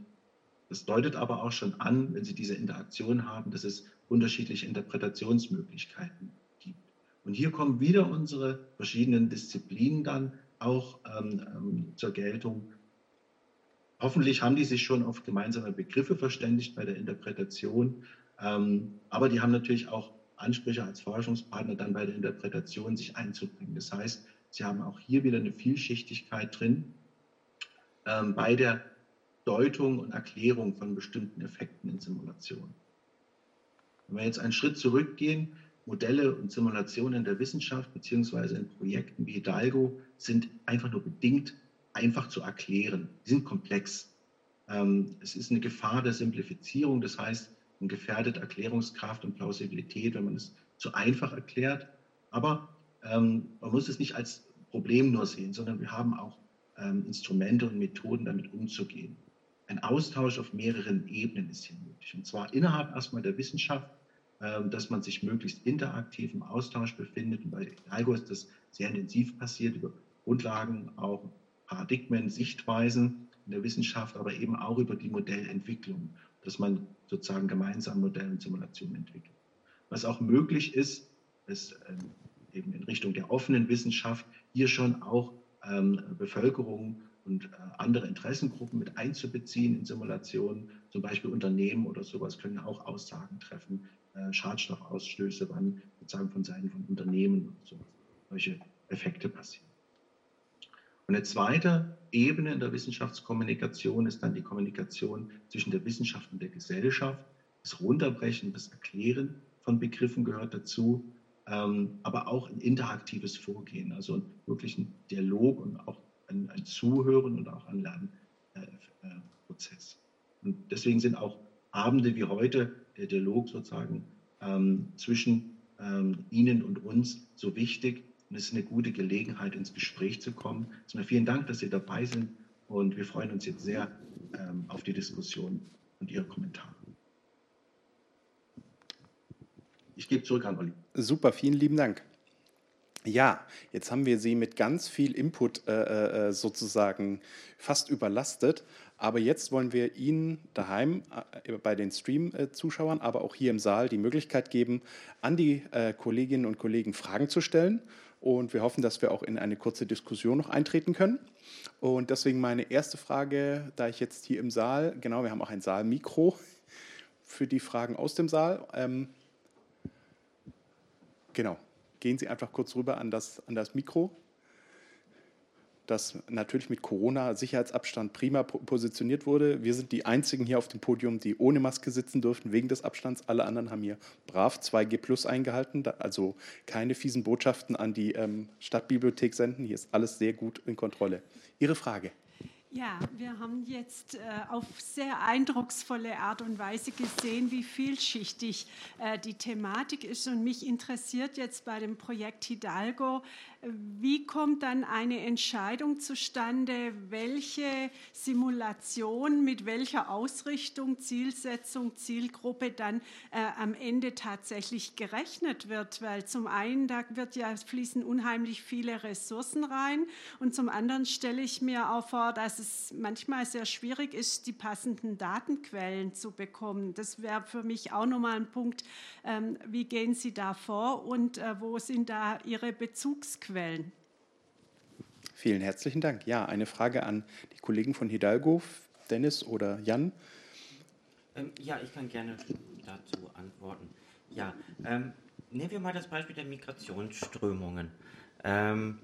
das deutet aber auch schon an, wenn Sie diese Interaktion haben, dass es unterschiedliche Interpretationsmöglichkeiten gibt. Und hier kommen wieder unsere verschiedenen Disziplinen dann auch ähm, ähm, zur Geltung. Hoffentlich haben die sich schon auf gemeinsame Begriffe verständigt bei der Interpretation, ähm, aber die haben natürlich auch Ansprüche als Forschungspartner dann bei der Interpretation sich einzubringen. Das heißt, sie haben auch hier wieder eine Vielschichtigkeit drin ähm, bei der Deutung und Erklärung von bestimmten Effekten in Simulationen. Wenn wir jetzt einen Schritt zurückgehen, Modelle und Simulationen in der Wissenschaft beziehungsweise in Projekten wie Hidalgo sind einfach nur bedingt einfach zu erklären. Sie sind komplex. Ähm, es ist eine Gefahr der Simplifizierung, das heißt, man gefährdet Erklärungskraft und Plausibilität, wenn man es zu einfach erklärt. Aber ähm, man muss es nicht als Problem nur sehen, sondern wir haben auch ähm, Instrumente und Methoden, damit umzugehen ein Austausch auf mehreren Ebenen ist hier möglich. Und zwar innerhalb erstmal der Wissenschaft, ähm, dass man sich möglichst interaktiv im Austausch befindet. Und bei Algo ist das sehr intensiv passiert über Grundlagen, auch Paradigmen, Sichtweisen in der Wissenschaft, aber eben auch über die Modellentwicklung, dass man sozusagen gemeinsam Modell und Simulation entwickelt. Was auch möglich ist, ist ähm, eben in Richtung der offenen Wissenschaft hier schon auch ähm, Bevölkerung und andere Interessengruppen mit einzubeziehen in Simulationen. Zum Beispiel Unternehmen oder sowas können auch Aussagen treffen, Schadstoffausstöße, wann sozusagen von Seiten von Unternehmen und sowas solche Effekte passieren. Und eine zweite Ebene in der Wissenschaftskommunikation ist dann die Kommunikation zwischen der Wissenschaft und der Gesellschaft. Das Runterbrechen, das Erklären von Begriffen gehört dazu, ähm, aber auch ein interaktives Vorgehen, also wirklich ein Dialog und auch ein, ein Zuhören und auch ein Lernprozess. Und deswegen sind auch Abende wie heute, der Dialog sozusagen ähm, zwischen ähm, Ihnen und uns so wichtig, und es ist eine gute Gelegenheit, ins Gespräch zu kommen. Erstmal vielen Dank, dass Sie dabei sind und wir freuen uns jetzt sehr ähm, auf die Diskussion und Ihre Kommentare. Ich gebe zurück an Olli. Super, vielen lieben Dank. Ja, jetzt haben wir Sie mit ganz viel Input äh, äh sozusagen fast überlastet. Aber jetzt wollen wir Ihnen daheim äh, bei den Stream-Zuschauern, aber auch hier im Saal die Möglichkeit geben, an die äh, Kolleginnen und Kollegen Fragen zu stellen. Und wir hoffen, dass wir auch in eine kurze Diskussion noch eintreten können. Und deswegen meine erste Frage, da ich jetzt hier im Saal, genau, wir haben auch ein Saalmikro für die Fragen aus dem Saal. Ähm, genau, gehen Sie einfach kurz rüber an das, an das Mikro das natürlich mit Corona-Sicherheitsabstand prima positioniert wurde. Wir sind die einzigen hier auf dem Podium, die ohne Maske sitzen durften, wegen des Abstands. Alle anderen haben hier brav 2G Plus eingehalten, also keine fiesen Botschaften an die ähm, Stadtbibliothek senden. Hier ist alles sehr gut in Kontrolle. Ihre Frage. Ja, wir haben jetzt äh, auf sehr eindrucksvolle Art und Weise gesehen, wie vielschichtig äh, die Thematik ist. Und mich interessiert jetzt bei dem Projekt Hidalgo, wie kommt dann eine Entscheidung zustande, welche Simulation mit welcher Ausrichtung, Zielsetzung, Zielgruppe dann äh, am Ende tatsächlich gerechnet wird? Weil zum einen, da wird ja fließen unheimlich viele Ressourcen rein und zum anderen stelle ich mir auch vor, dass es manchmal sehr schwierig ist, die passenden Datenquellen zu bekommen. Das wäre für mich auch nochmal ein Punkt. Ähm, wie gehen Sie da vor und äh, wo sind da Ihre Bezugsquellen? Quellen. Vielen herzlichen Dank. Ja, eine Frage an die Kollegen von Hidalgo, Dennis oder Jan. Ähm, ja, ich kann gerne dazu antworten. Ja, ähm, nehmen wir mal das Beispiel der Migrationsströmungen. Ähm,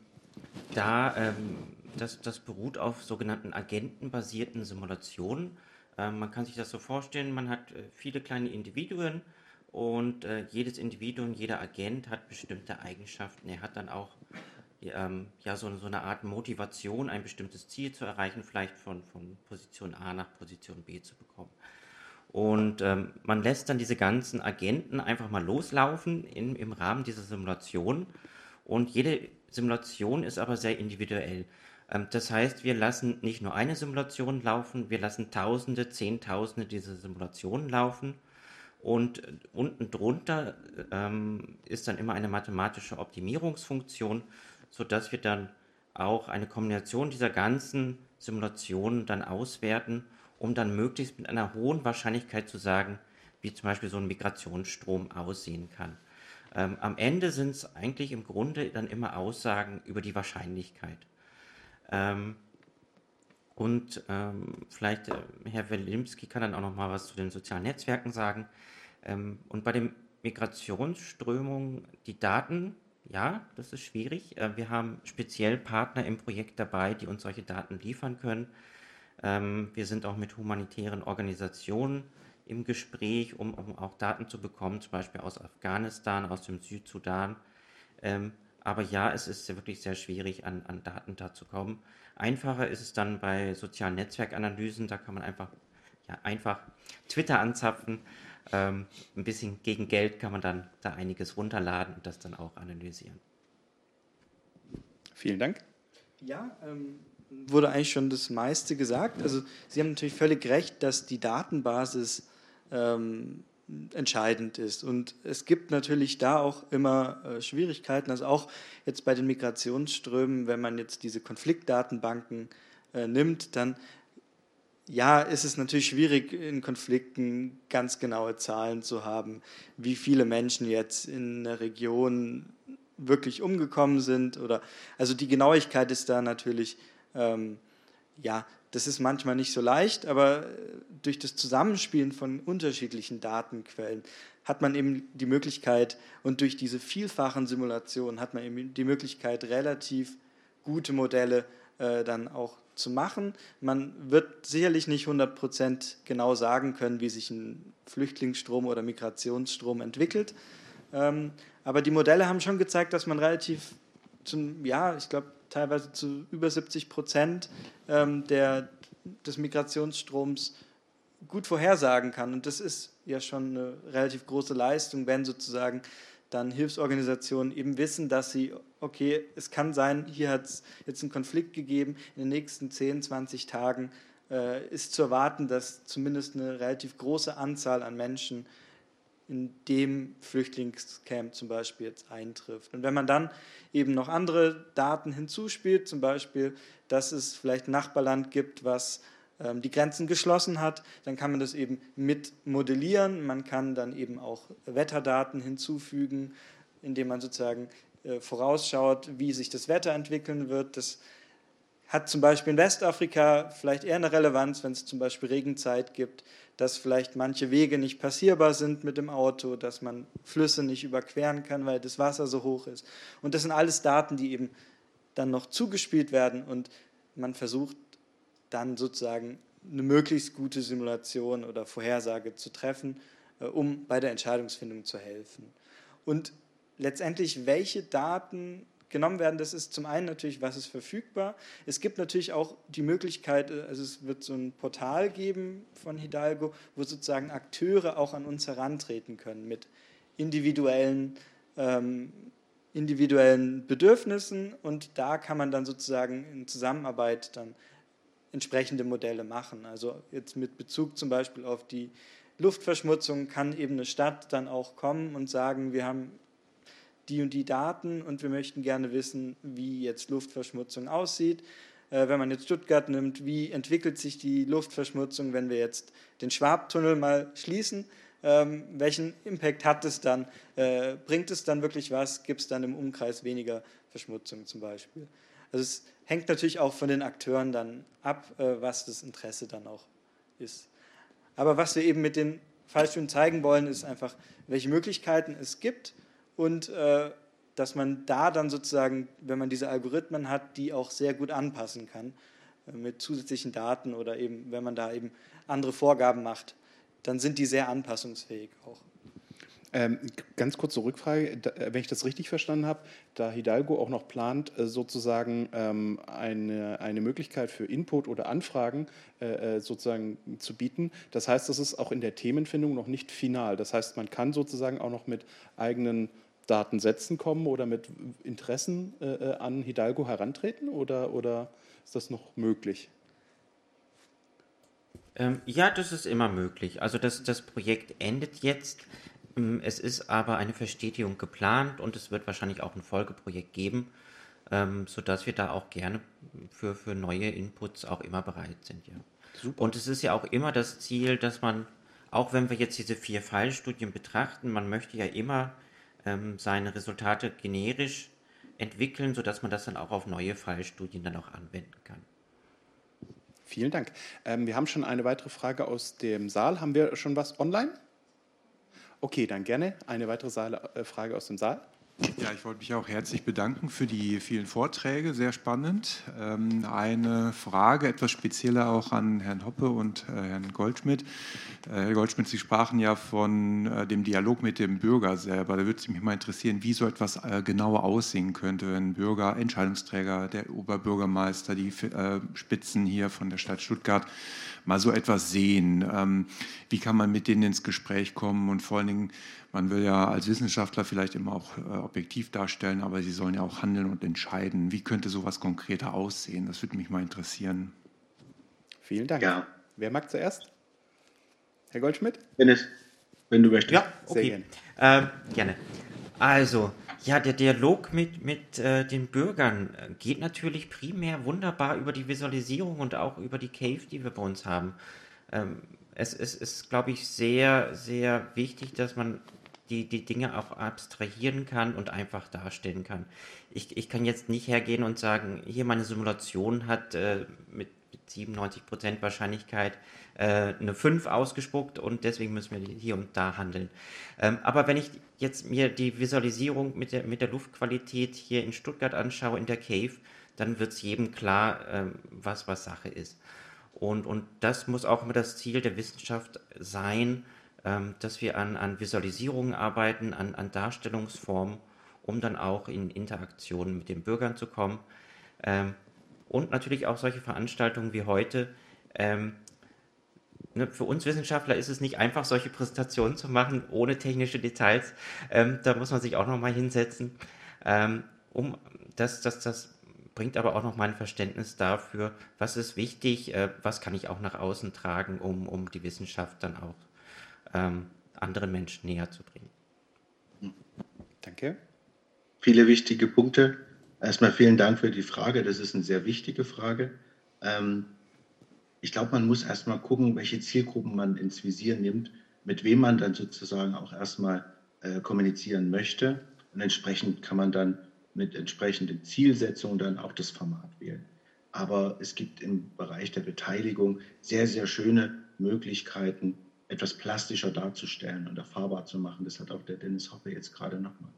da, ähm, das, das beruht auf sogenannten agentenbasierten Simulationen. Ähm, man kann sich das so vorstellen, man hat äh, viele kleine Individuen und äh, jedes Individuum, jeder Agent hat bestimmte Eigenschaften. Er hat dann auch ähm, ja, so, so, eine Art Motivation, ein bestimmtes Ziel zu erreichen, vielleicht von, von Position A nach Position B zu bekommen. Und ähm, man lässt dann diese ganzen Agenten einfach mal loslaufen in, im Rahmen dieser Simulation. Und jede Simulation ist aber sehr individuell. Ähm, das heißt, wir lassen nicht nur eine Simulation laufen, wir lassen Tausende, Zehntausende dieser Simulationen laufen und unten drunter ähm, ist dann immer eine mathematische Optimierungsfunktion, sodass wir dann auch eine Kombination dieser ganzen Simulationen dann auswerten, um dann möglichst mit einer hohen Wahrscheinlichkeit zu sagen, wie zum Beispiel so ein Migrationsstrom aussehen kann. Ähm, am Ende sind es eigentlich im Grunde dann immer Aussagen über die Wahrscheinlichkeit. Ähm, und ähm, vielleicht äh, Herr Wilimski kann dann auch noch mal was zu den sozialen Netzwerken sagen. Ähm, und bei den Migrationsströmungen, die Daten, ja, das ist schwierig. Äh, wir haben speziell Partner im Projekt dabei, die uns solche Daten liefern können. Ähm, wir sind auch mit humanitären Organisationen im Gespräch, um, um auch Daten zu bekommen, zum Beispiel aus Afghanistan, aus dem Südsudan. Ähm, aber ja, es ist wirklich sehr schwierig, an, an Daten da zu kommen. Einfacher ist es dann bei sozialen Netzwerkanalysen, da kann man einfach, ja, einfach Twitter anzapfen ähm, ein bisschen gegen Geld kann man dann da einiges runterladen und das dann auch analysieren. Vielen Dank. Ja, ähm, wurde eigentlich schon das meiste gesagt. Also Sie haben natürlich völlig recht, dass die Datenbasis ähm, entscheidend ist. Und es gibt natürlich da auch immer äh, Schwierigkeiten. Also auch jetzt bei den Migrationsströmen, wenn man jetzt diese Konfliktdatenbanken äh, nimmt, dann ja, ist es natürlich schwierig, in Konflikten ganz genaue Zahlen zu haben, wie viele Menschen jetzt in der Region wirklich umgekommen sind. Oder, also die Genauigkeit ist da natürlich ähm, ja, das ist manchmal nicht so leicht, aber durch das Zusammenspielen von unterschiedlichen Datenquellen hat man eben die Möglichkeit und durch diese vielfachen Simulationen hat man eben die Möglichkeit, relativ gute Modelle äh, dann auch zu machen. Man wird sicherlich nicht 100% genau sagen können, wie sich ein Flüchtlingsstrom oder Migrationsstrom entwickelt. Ähm, aber die Modelle haben schon gezeigt, dass man relativ, zum, ja, ich glaube, teilweise zu über 70 Prozent ähm, der, des Migrationsstroms gut vorhersagen kann. Und das ist ja schon eine relativ große Leistung, wenn sozusagen dann Hilfsorganisationen eben wissen, dass sie, okay, es kann sein, hier hat es jetzt einen Konflikt gegeben, in den nächsten 10, 20 Tagen äh, ist zu erwarten, dass zumindest eine relativ große Anzahl an Menschen in dem Flüchtlingscamp zum Beispiel jetzt eintrifft. Und wenn man dann eben noch andere Daten hinzuspielt, zum Beispiel, dass es vielleicht ein Nachbarland gibt, was die Grenzen geschlossen hat, dann kann man das eben mit modellieren. Man kann dann eben auch Wetterdaten hinzufügen, indem man sozusagen äh, vorausschaut, wie sich das Wetter entwickeln wird. Das hat zum Beispiel in Westafrika vielleicht eher eine Relevanz, wenn es zum Beispiel Regenzeit gibt, dass vielleicht manche Wege nicht passierbar sind mit dem Auto, dass man Flüsse nicht überqueren kann, weil das Wasser so hoch ist. Und das sind alles Daten, die eben dann noch zugespielt werden und man versucht dann sozusagen eine möglichst gute Simulation oder Vorhersage zu treffen, äh, um bei der Entscheidungsfindung zu helfen. Und letztendlich, welche Daten genommen werden, das ist zum einen natürlich, was ist verfügbar. Es gibt natürlich auch die Möglichkeit, äh, also es wird so ein Portal geben von Hidalgo, wo sozusagen Akteure auch an uns herantreten können mit individuellen, ähm, individuellen Bedürfnissen und da kann man dann sozusagen in Zusammenarbeit dann entsprechende Modelle machen. Also jetzt mit Bezug zum Beispiel auf die Luftverschmutzung kann eben eine Stadt dann auch kommen und sagen, wir haben die und die Daten und wir möchten gerne wissen, wie jetzt Luftverschmutzung aussieht. Äh, wenn man jetzt Stuttgart nimmt, wie entwickelt sich die Luftverschmutzung, wenn wir jetzt den Schwabtunnel mal schließen? Ähm, welchen Impact hat es dann? Äh, bringt es dann wirklich was? Gibt es dann im Umkreis weniger Verschmutzung zum Beispiel? Also es hängt natürlich auch von den Akteuren dann ab, äh, was das Interesse dann auch ist. Aber was wir eben mit den Fallstudien zeigen wollen, ist einfach, welche Möglichkeiten es gibt und äh, dass man da dann sozusagen, wenn man diese Algorithmen hat, die auch sehr gut anpassen kann äh, mit zusätzlichen Daten oder eben, wenn man da eben andere Vorgaben macht, dann sind die sehr anpassungsfähig auch. Ähm, ganz kurze Rückfrage, da, äh, wenn ich das richtig verstanden habe, da Hidalgo auch noch plant, äh, sozusagen ähm, eine, eine Möglichkeit für Input oder Anfragen äh, äh, sozusagen zu bieten. Das heißt, das ist auch in der Themenfindung noch nicht final. Das heißt, man kann sozusagen auch noch mit eigenen Datensätzen kommen oder mit Interessen äh, an Hidalgo herantreten oder, oder ist das noch möglich? Ähm, ja, das ist immer möglich. Also das, das Projekt endet jetzt. Ähm, es ist aber eine Verstetigung geplant und es wird wahrscheinlich auch ein Folgeprojekt geben, ähm, sodass wir da auch gerne für, für neue Inputs auch immer bereit sind. Ja. Super. Und es ist ja auch immer das Ziel, dass man, auch wenn wir jetzt diese vier Fallstudien betrachten, man möchte ja immer ähm, seine Resultate generisch entwickeln, sodass man das dann auch auf neue Fallstudien dann auch anwenden kann. Vielen Dank. Ähm, wir haben schon eine weitere Frage aus dem Saal. Haben wir schon was online? Okay, dann gerne eine weitere äh, Frage aus dem Saal. Ja, ich wollte mich auch herzlich bedanken für die vielen Vorträge, sehr spannend. Ähm, eine Frage, etwas spezieller auch an Herrn Hoppe und äh, Herrn Goldschmidt. Äh, Herr Goldschmidt, Sie sprachen ja von dem Dialog mit dem Bürger selber. Da würde es mich mal interessieren, wie so etwas genauer aussehen könnte, wenn Bürger, Entscheidungsträger, der Oberbürgermeister, die Spitzen hier von der Stadt Stuttgart mal so etwas sehen. Ähm, wie kann man mit denen ins Gespräch kommen und vor allen Dingen, man will ja als Wissenschaftler vielleicht immer auch äh, objektiv darstellen, aber sie sollen ja auch handeln und entscheiden. Wie könnte sowas konkreter aussehen? Das würde mich mal interessieren. Vielen Dank. Ja. Wer mag zuerst? Herr Goldschmidt? Dennis, wenn du möchtest. Ja, okay. Sehr gerne. Äh, gerne. Also, ja, der Dialog mit, mit äh, den Bürgern äh, geht natürlich primär wunderbar über die Visualisierung und auch über die Cave, die wir bei uns haben. Ähm, es, es ist, glaube ich, sehr, sehr wichtig, dass man die, die Dinge auch abstrahieren kann und einfach darstellen kann. Ich, ich kann jetzt nicht hergehen und sagen, hier meine Simulation hat äh, mit 97 Prozent Wahrscheinlichkeit äh, eine 5 ausgespuckt und deswegen müssen wir hier und da handeln. Ähm, aber wenn ich jetzt mir die Visualisierung mit der, mit der Luftqualität hier in Stuttgart anschaue, in der Cave, dann wird es jedem klar, ähm, was, was Sache ist. Und, und das muss auch immer das Ziel der Wissenschaft sein, ähm, dass wir an, an Visualisierungen arbeiten, an, an Darstellungsformen, um dann auch in Interaktionen mit den Bürgern zu kommen. Ähm, und natürlich auch solche Veranstaltungen wie heute. Ne, für uns Wissenschaftler ist es nicht einfach, solche Präsentationen zu machen, ohne technische Details. Ähm, da muss man sich auch nochmal hinsetzen. Ähm, um das, das, das bringt aber auch noch mein Verständnis dafür, was ist wichtig, äh, was kann ich auch nach außen tragen, um, um die Wissenschaft dann auch ähm, anderen Menschen näher zu bringen. Danke. Viele wichtige Punkte. Erstmal vielen Dank für die Frage. Das ist eine sehr wichtige Frage. Ähm, ich glaube, man muss erstmal gucken, welche Zielgruppen man ins Visier nimmt, mit wem man dann sozusagen auch erstmal äh, kommunizieren möchte. Und entsprechend kann man dann mit entsprechenden Zielsetzungen dann auch das Format wählen. Aber es gibt im Bereich der Beteiligung sehr, sehr schöne Möglichkeiten, etwas plastischer darzustellen und erfahrbar zu machen. Das hat auch der Dennis Hoppe jetzt gerade nochmal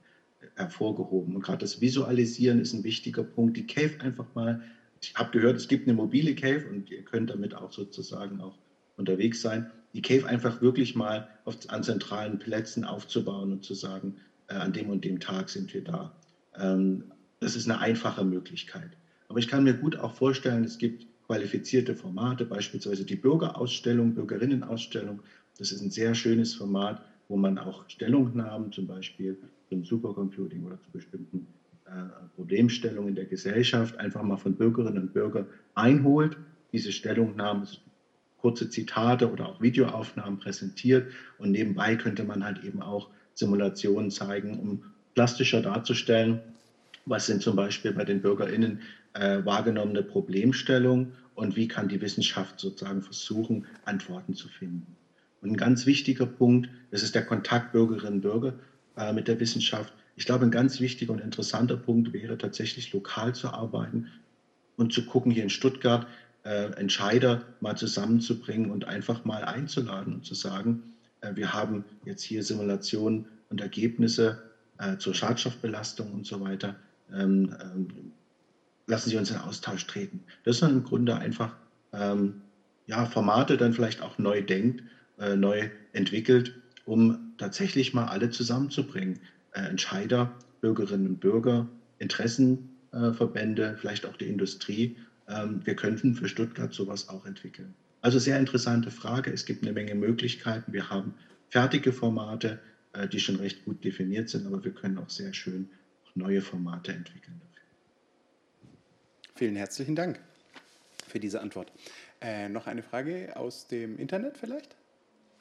hervorgehoben. Und gerade das Visualisieren ist ein wichtiger Punkt. Die Cave einfach mal, ich habe gehört, es gibt eine mobile Cave und ihr könnt damit auch sozusagen auch unterwegs sein. Die Cave einfach wirklich mal auf, an zentralen Plätzen aufzubauen und zu sagen, äh, an dem und dem Tag sind wir da. Ähm, das ist eine einfache Möglichkeit. Aber ich kann mir gut auch vorstellen, es gibt qualifizierte Formate, beispielsweise die Bürgerausstellung, Bürgerinnenausstellung, das ist ein sehr schönes Format, wo man auch Stellungnahmen zum Beispiel zum Supercomputing oder zu bestimmten äh, Problemstellungen der Gesellschaft einfach mal von Bürgerinnen und Bürgern einholt, diese Stellungnahmen, kurze Zitate oder auch Videoaufnahmen präsentiert und nebenbei könnte man halt eben auch Simulationen zeigen, um plastischer darzustellen, was sind zum Beispiel bei den BürgerInnen äh, wahrgenommene Problemstellungen und wie kann die Wissenschaft sozusagen versuchen, Antworten zu finden. Und ein ganz wichtiger Punkt, das ist der Kontakt Bürgerinnen und Bürger äh, mit der Wissenschaft. Ich glaube, ein ganz wichtiger und interessanter Punkt wäre tatsächlich lokal zu arbeiten und zu gucken, hier in Stuttgart äh, Entscheider mal zusammenzubringen und einfach mal einzuladen und zu sagen, äh, wir haben jetzt hier Simulationen und Ergebnisse äh, zur Schadstoffbelastung und so weiter. Ähm, ähm, lassen Sie uns in Austausch treten. Das sind im Grunde einfach ähm, ja, Formate dann vielleicht auch neu denkt äh, neu entwickelt, um tatsächlich mal alle zusammenzubringen. Äh, Entscheider, Bürgerinnen und Bürger, Interessenverbände, vielleicht auch die Industrie. Ähm, wir könnten für Stuttgart sowas auch entwickeln. Also sehr interessante Frage. Es gibt eine Menge Möglichkeiten. Wir haben fertige Formate, äh, die schon recht gut definiert sind, aber wir können auch sehr schön neue Formate entwickeln. Vielen herzlichen Dank für diese Antwort. Äh, noch eine Frage aus dem Internet vielleicht?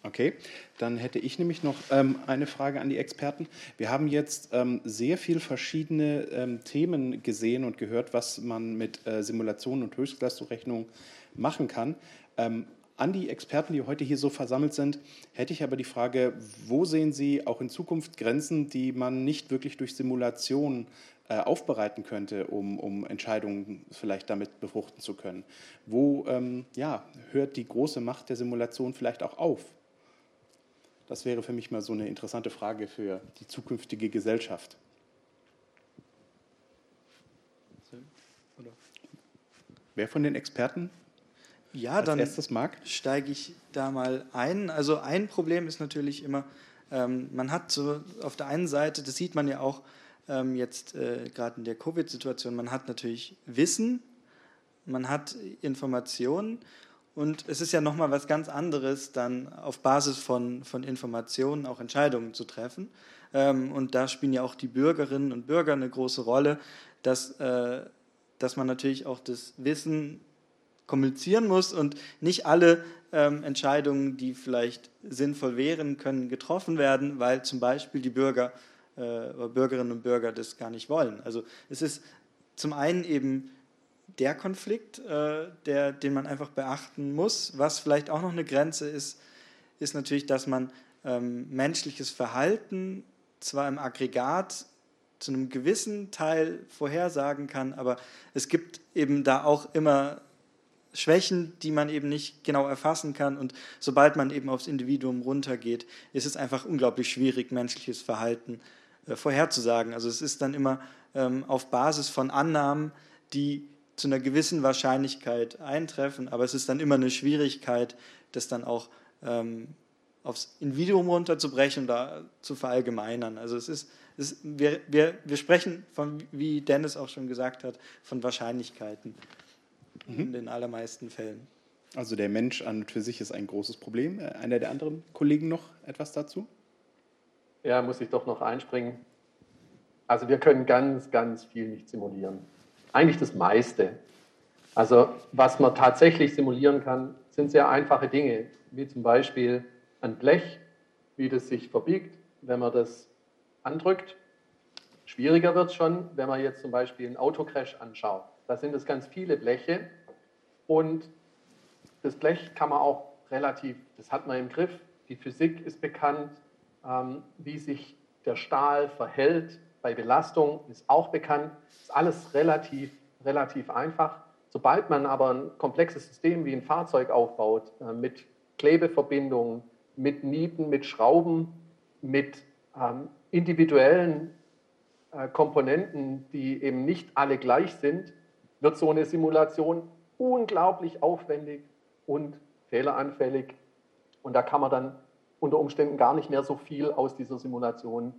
Okay, dann hätte ich nämlich noch ähm, eine Frage an die Experten. Wir haben jetzt ähm, sehr viel verschiedene ähm, Themen gesehen und gehört, was man mit äh, Simulationen und Höchstleistungsrechnung machen kann. Ähm, an die Experten, die heute hier so versammelt sind, hätte ich aber die Frage, wo sehen Sie auch in Zukunft Grenzen, die man nicht wirklich durch Simulation äh, aufbereiten könnte, um, um Entscheidungen vielleicht damit befruchten zu können? Wo ähm, ja, hört die große Macht der Simulation vielleicht auch auf? Das wäre für mich mal so eine interessante Frage für die zukünftige Gesellschaft. Wer von den Experten ja, als dann erstes mag? steige ich da mal ein. Also ein Problem ist natürlich immer, ähm, man hat so auf der einen Seite, das sieht man ja auch ähm, jetzt äh, gerade in der Covid-Situation, man hat natürlich Wissen, man hat Informationen und es ist ja nochmal was ganz anderes, dann auf Basis von, von Informationen auch Entscheidungen zu treffen. Ähm, und da spielen ja auch die Bürgerinnen und Bürger eine große Rolle, dass, äh, dass man natürlich auch das Wissen kommunizieren muss und nicht alle ähm, Entscheidungen, die vielleicht sinnvoll wären, können getroffen werden, weil zum Beispiel die Bürger äh, Bürgerinnen und Bürger das gar nicht wollen. Also es ist zum einen eben der Konflikt, äh, der, den man einfach beachten muss. Was vielleicht auch noch eine Grenze ist, ist natürlich, dass man ähm, menschliches Verhalten zwar im Aggregat zu einem gewissen Teil vorhersagen kann, aber es gibt eben da auch immer Schwächen, die man eben nicht genau erfassen kann. Und sobald man eben aufs Individuum runtergeht, ist es einfach unglaublich schwierig, menschliches Verhalten äh, vorherzusagen. Also es ist dann immer ähm, auf Basis von Annahmen, die zu einer gewissen Wahrscheinlichkeit eintreffen, aber es ist dann immer eine Schwierigkeit, das dann auch ähm, aufs Individuum runterzubrechen und da zu verallgemeinern. Also es ist, es, wir, wir, wir sprechen von, wie Dennis auch schon gesagt hat, von Wahrscheinlichkeiten mhm. in den allermeisten Fällen. Also der Mensch an und für sich ist ein großes Problem. Äh, einer der anderen Kollegen noch etwas dazu? Ja, muss ich doch noch einspringen. Also wir können ganz, ganz viel nicht simulieren. Eigentlich das meiste. Also was man tatsächlich simulieren kann, sind sehr einfache Dinge, wie zum Beispiel ein Blech, wie das sich verbiegt, wenn man das andrückt. Schwieriger wird es schon, wenn man jetzt zum Beispiel einen Autocrash anschaut. Da sind es ganz viele Bleche und das Blech kann man auch relativ, das hat man im Griff. Die Physik ist bekannt, ähm, wie sich der Stahl verhält bei Belastung, ist auch bekannt. Ist alles relativ, relativ einfach. Sobald man aber ein komplexes System wie ein Fahrzeug aufbaut, äh, mit Klebeverbindungen, mit Nieten, mit Schrauben, mit ähm, individuellen äh, Komponenten, die eben nicht alle gleich sind, wird so eine Simulation unglaublich aufwendig und fehleranfällig. Und da kann man dann unter Umständen gar nicht mehr so viel aus dieser Simulation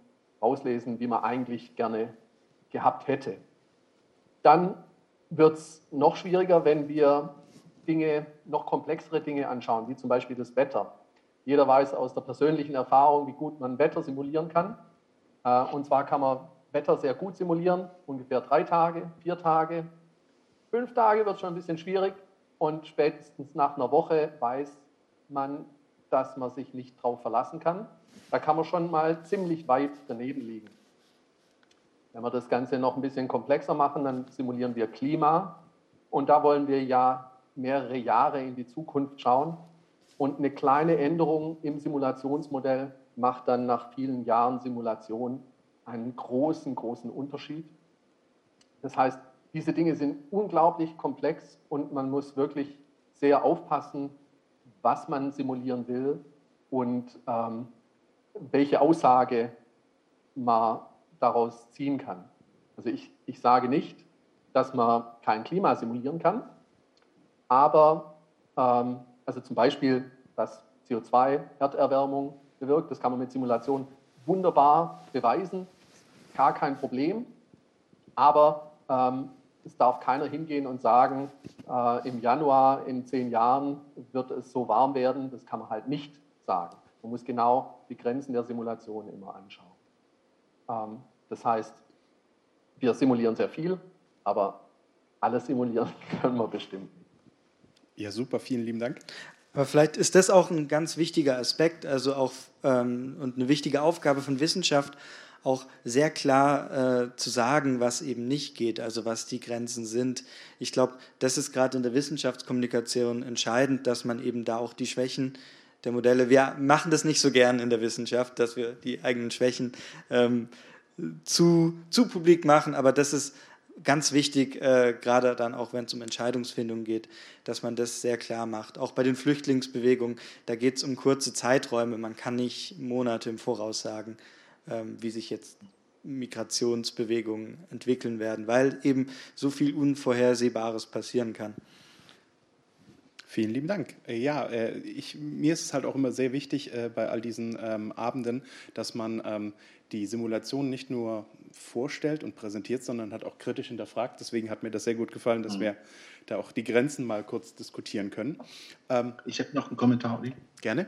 rauslesen, wie man eigentlich gerne gehabt hätte. Dann wird es noch schwieriger, wenn wir Dinge, noch komplexere Dinge anschauen, wie zum Beispiel das Wetter. Jeder weiß aus der persönlichen Erfahrung, wie gut man Wetter simulieren kann. Äh, und zwar kann man Wetter sehr gut simulieren, ungefähr drei Tage, vier Tage. Fünf Tage wird schon ein bisschen schwierig und spätestens nach einer Woche weiß man, dass man sich nicht darauf verlassen kann. Da kann man schon mal ziemlich weit daneben liegen. Wenn wir das Ganze noch ein bisschen komplexer machen, dann simulieren wir Klima. Und da wollen wir ja mehrere Jahre in die Zukunft schauen. Und eine kleine Änderung im Simulationsmodell macht dann nach vielen Jahren Simulation einen großen, großen Unterschied. Das heißt, diese Dinge sind unglaublich komplex und man muss wirklich sehr aufpassen, was man simulieren will und ähm, welche Aussage man daraus ziehen kann. Also ich, ich sage nicht, dass man kein Klima simulieren kann, aber ähm, also zum Beispiel, dass CO2 Erderwärmung bewirkt, das kann man mit Simulation wunderbar beweisen, gar kein Problem, aber ähm, es darf keiner hingehen und sagen, äh, im Januar in zehn Jahren wird es so warm werden, das kann man halt nicht sagen. Man muss genau die Grenzen der Simulation immer anschauen. Ähm, das heißt, wir simulieren sehr viel, aber alles simulieren können wir bestimmt nicht. Ja, super, vielen lieben Dank. Aber vielleicht ist das auch ein ganz wichtiger Aspekt, also auch ähm, und eine wichtige Aufgabe von Wissenschaft, auch sehr klar äh, zu sagen, was eben nicht geht, also was die Grenzen sind. Ich glaube, das ist gerade in der Wissenschaftskommunikation entscheidend, dass man eben da auch die Schwächen der Modelle. Wir machen das nicht so gern in der Wissenschaft, dass wir die eigenen Schwächen ähm, zu, zu publik machen, aber das ist ganz wichtig, äh, gerade dann auch, wenn es um Entscheidungsfindung geht, dass man das sehr klar macht. Auch bei den Flüchtlingsbewegungen, da geht es um kurze Zeiträume. Man kann nicht Monate im Voraus sagen, ähm, wie sich jetzt Migrationsbewegungen entwickeln werden, weil eben so viel Unvorhersehbares passieren kann. Vielen lieben Dank. Äh, ja, äh, ich, mir ist es halt auch immer sehr wichtig äh, bei all diesen ähm, Abenden, dass man ähm, die Simulation nicht nur vorstellt und präsentiert, sondern hat auch kritisch hinterfragt. Deswegen hat mir das sehr gut gefallen, dass mhm. wir da auch die Grenzen mal kurz diskutieren können. Ähm, ich habe noch einen Kommentar, Uli. Gerne.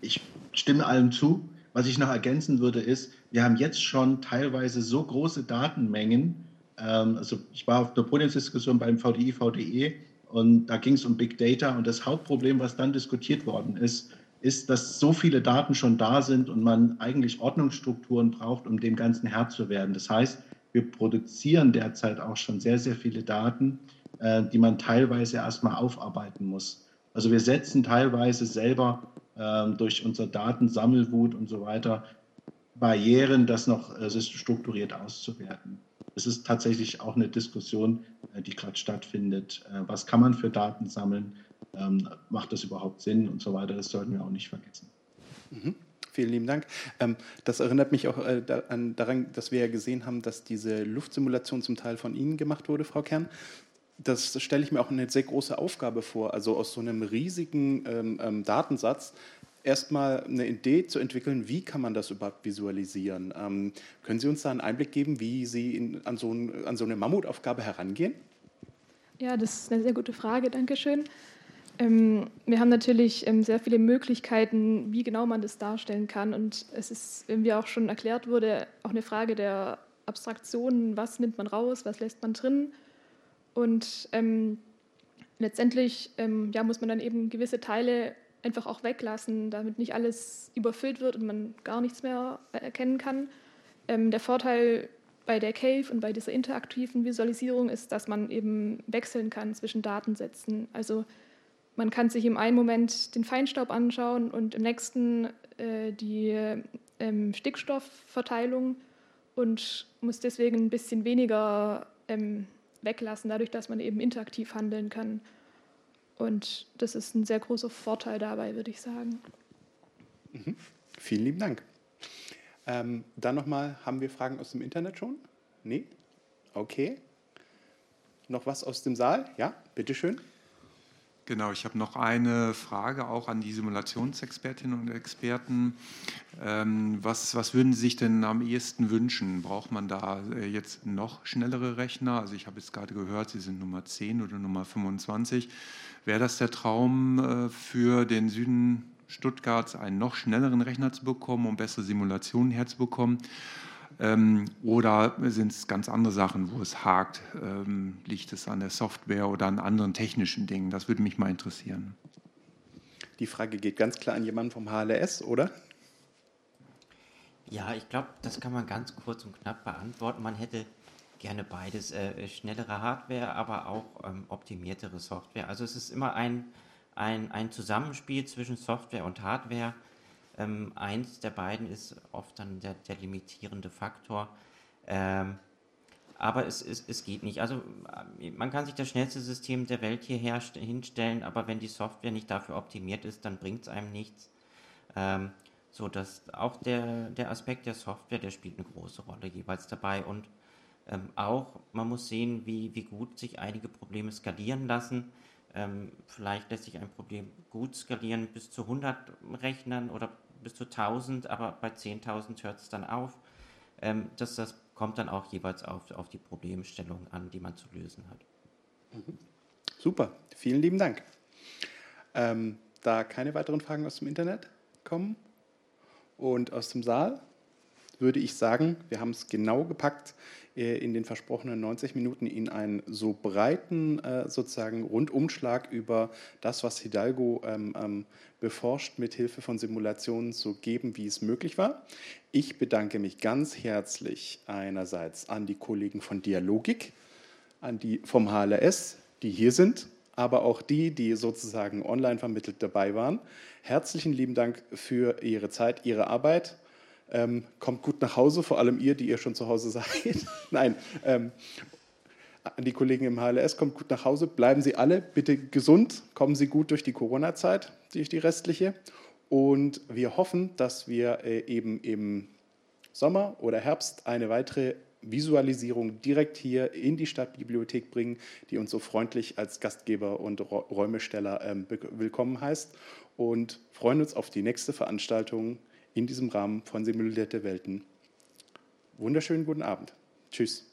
Ich stimme allem zu. Was ich noch ergänzen würde, ist, wir haben jetzt schon teilweise so große Datenmengen. Also ich war auf der Podiumsdiskussion beim VDI, VDE und da ging es um Big Data. Und das Hauptproblem, was dann diskutiert worden ist, ist, dass so viele Daten schon da sind und man eigentlich Ordnungsstrukturen braucht, um dem Ganzen Herr zu werden. Das heißt, wir produzieren derzeit auch schon sehr, sehr viele Daten, äh, die man teilweise erstmal aufarbeiten muss. Also wir setzen teilweise selber äh, durch unser Datensammelwut und so weiter Barrieren, das noch äh, strukturiert auszuwerten. Es ist tatsächlich auch eine Diskussion, äh, die gerade stattfindet. Äh, was kann man für Daten sammeln? Ähm, macht das überhaupt Sinn und so weiter? Das sollten wir auch nicht vergessen. Mhm. Vielen lieben Dank. Ähm, das erinnert mich auch äh, daran, dass wir ja gesehen haben, dass diese Luftsimulation zum Teil von Ihnen gemacht wurde, Frau Kern. Das stelle ich mir auch eine sehr große Aufgabe vor. Also aus so einem riesigen ähm, Datensatz erstmal eine Idee zu entwickeln, wie kann man das überhaupt visualisieren. Ähm, können Sie uns da einen Einblick geben, wie Sie in, an, so ein, an, so eine Mammutaufgabe herangehen? Ja, das ist eine sehr gute Frage, Dankeschön. Ähm, wir haben natürlich ähm, sehr viele Möglichkeiten, wie genau man das darstellen kann. Und es ist, wie auch schon erklärt wurde, auch eine Frage der Abstraktion, was nimmt man raus, was lässt man drin. Und ähm, letztendlich ähm, ja, muss man dann eben gewisse Teile einfach auch weglassen, damit nicht alles überfüllt wird und man gar nichts mehr erkennen kann. Ähm, der Vorteil bei der Cave und bei dieser interaktiven Visualisierung ist, dass man eben wechseln kann zwischen Datensätzen. Also man kann sich im einen Moment den Feinstaub anschauen und im nächsten äh, die ähm, Stickstoffverteilung und muss deswegen ein bisschen weniger ähm, weglassen, dadurch, dass man eben interaktiv handeln kann. Und das ist ein sehr großer Vorteil dabei, würde ich sagen. Mhm. Vielen lieben Dank. Ähm, dann nochmal, haben wir Fragen aus dem Internet schon? Nee? Okay. Noch was aus dem Saal? Ja, bitteschön. Genau, ich habe noch eine Frage auch an die Simulationsexpertinnen und Experten. Ähm, was, was würden Sie sich denn am ehesten wünschen? Braucht man da äh, jetzt noch schnellere Rechner? Also ich habe jetzt gerade gehört, Sie sind Nummer 10 oder Nummer 25. Wäre das der Traum äh, für den Süden Stuttgarts, einen noch schnelleren Rechner zu bekommen, um bessere Simulationen herzubekommen? Ähm, oder sind es ganz andere Sachen, wo es hakt? Ähm, liegt es an der Software oder an anderen technischen Dingen? Das würde mich mal interessieren. Die Frage geht ganz klar an jemanden vom HLS, oder? Ja, ich glaube, das kann man ganz kurz und knapp beantworten. Man hätte gerne beides, äh, schnellere Hardware, aber auch ähm, optimiertere Software. Also es ist immer ein, ein, ein Zusammenspiel zwischen Software und Hardware. Ähm, eins der beiden ist oft dann der, der limitierende Faktor. Ähm, aber es, es, es geht nicht. Also äh, man kann sich das schnellste System der Welt hierher hinstellen, aber wenn die Software nicht dafür optimiert ist, dann bringt es einem nichts. Ähm, so dass auch der, der Aspekt der Software, der spielt eine große Rolle jeweils dabei. Und ähm, auch man muss sehen, wie, wie gut sich einige Probleme skalieren lassen. Ähm, vielleicht lässt sich ein Problem gut skalieren bis zu 100 Rechnern oder bis zu 1000, aber bei 10.000 hört es dann auf. Ähm, das, das kommt dann auch jeweils auf, auf die Problemstellung an, die man zu lösen hat. Mhm. Super, vielen lieben Dank. Ähm, da keine weiteren Fragen aus dem Internet kommen und aus dem Saal, würde ich sagen, wir haben es genau gepackt. Äh, in den versprochenen 90 Minuten Ihnen einen so breiten äh, sozusagen Rundumschlag über das, was Hidalgo ähm, ähm, beforscht, mit Hilfe von Simulationen zu geben, wie es möglich war. Ich bedanke mich ganz herzlich einerseits an die Kollegen von Dialogik, an die vom HLS, die hier sind, aber auch die, die sozusagen online vermittelt dabei waren. Herzlichen lieben Dank für Ihre Zeit, Ihre Arbeit ähm, kommt gut nach Hause, vor allem ihr, die ihr schon zu Hause seid. Nein, ähm, an die Kollegen im HLS, kommt gut nach Hause. Bleiben Sie alle bitte gesund, kommen Sie gut durch die Corona-Zeit, durch die restliche. Und wir hoffen, dass wir äh, eben im Sommer oder Herbst eine weitere Visualisierung direkt hier in die Stadtbibliothek bringen, die uns so freundlich als Gastgeber und Räumesteller ähm, willkommen heißt. Und freuen uns auf die nächste Veranstaltung in diesem Rahmen von Simulierte Welten. Wunderschönen guten Abend. Tschüss.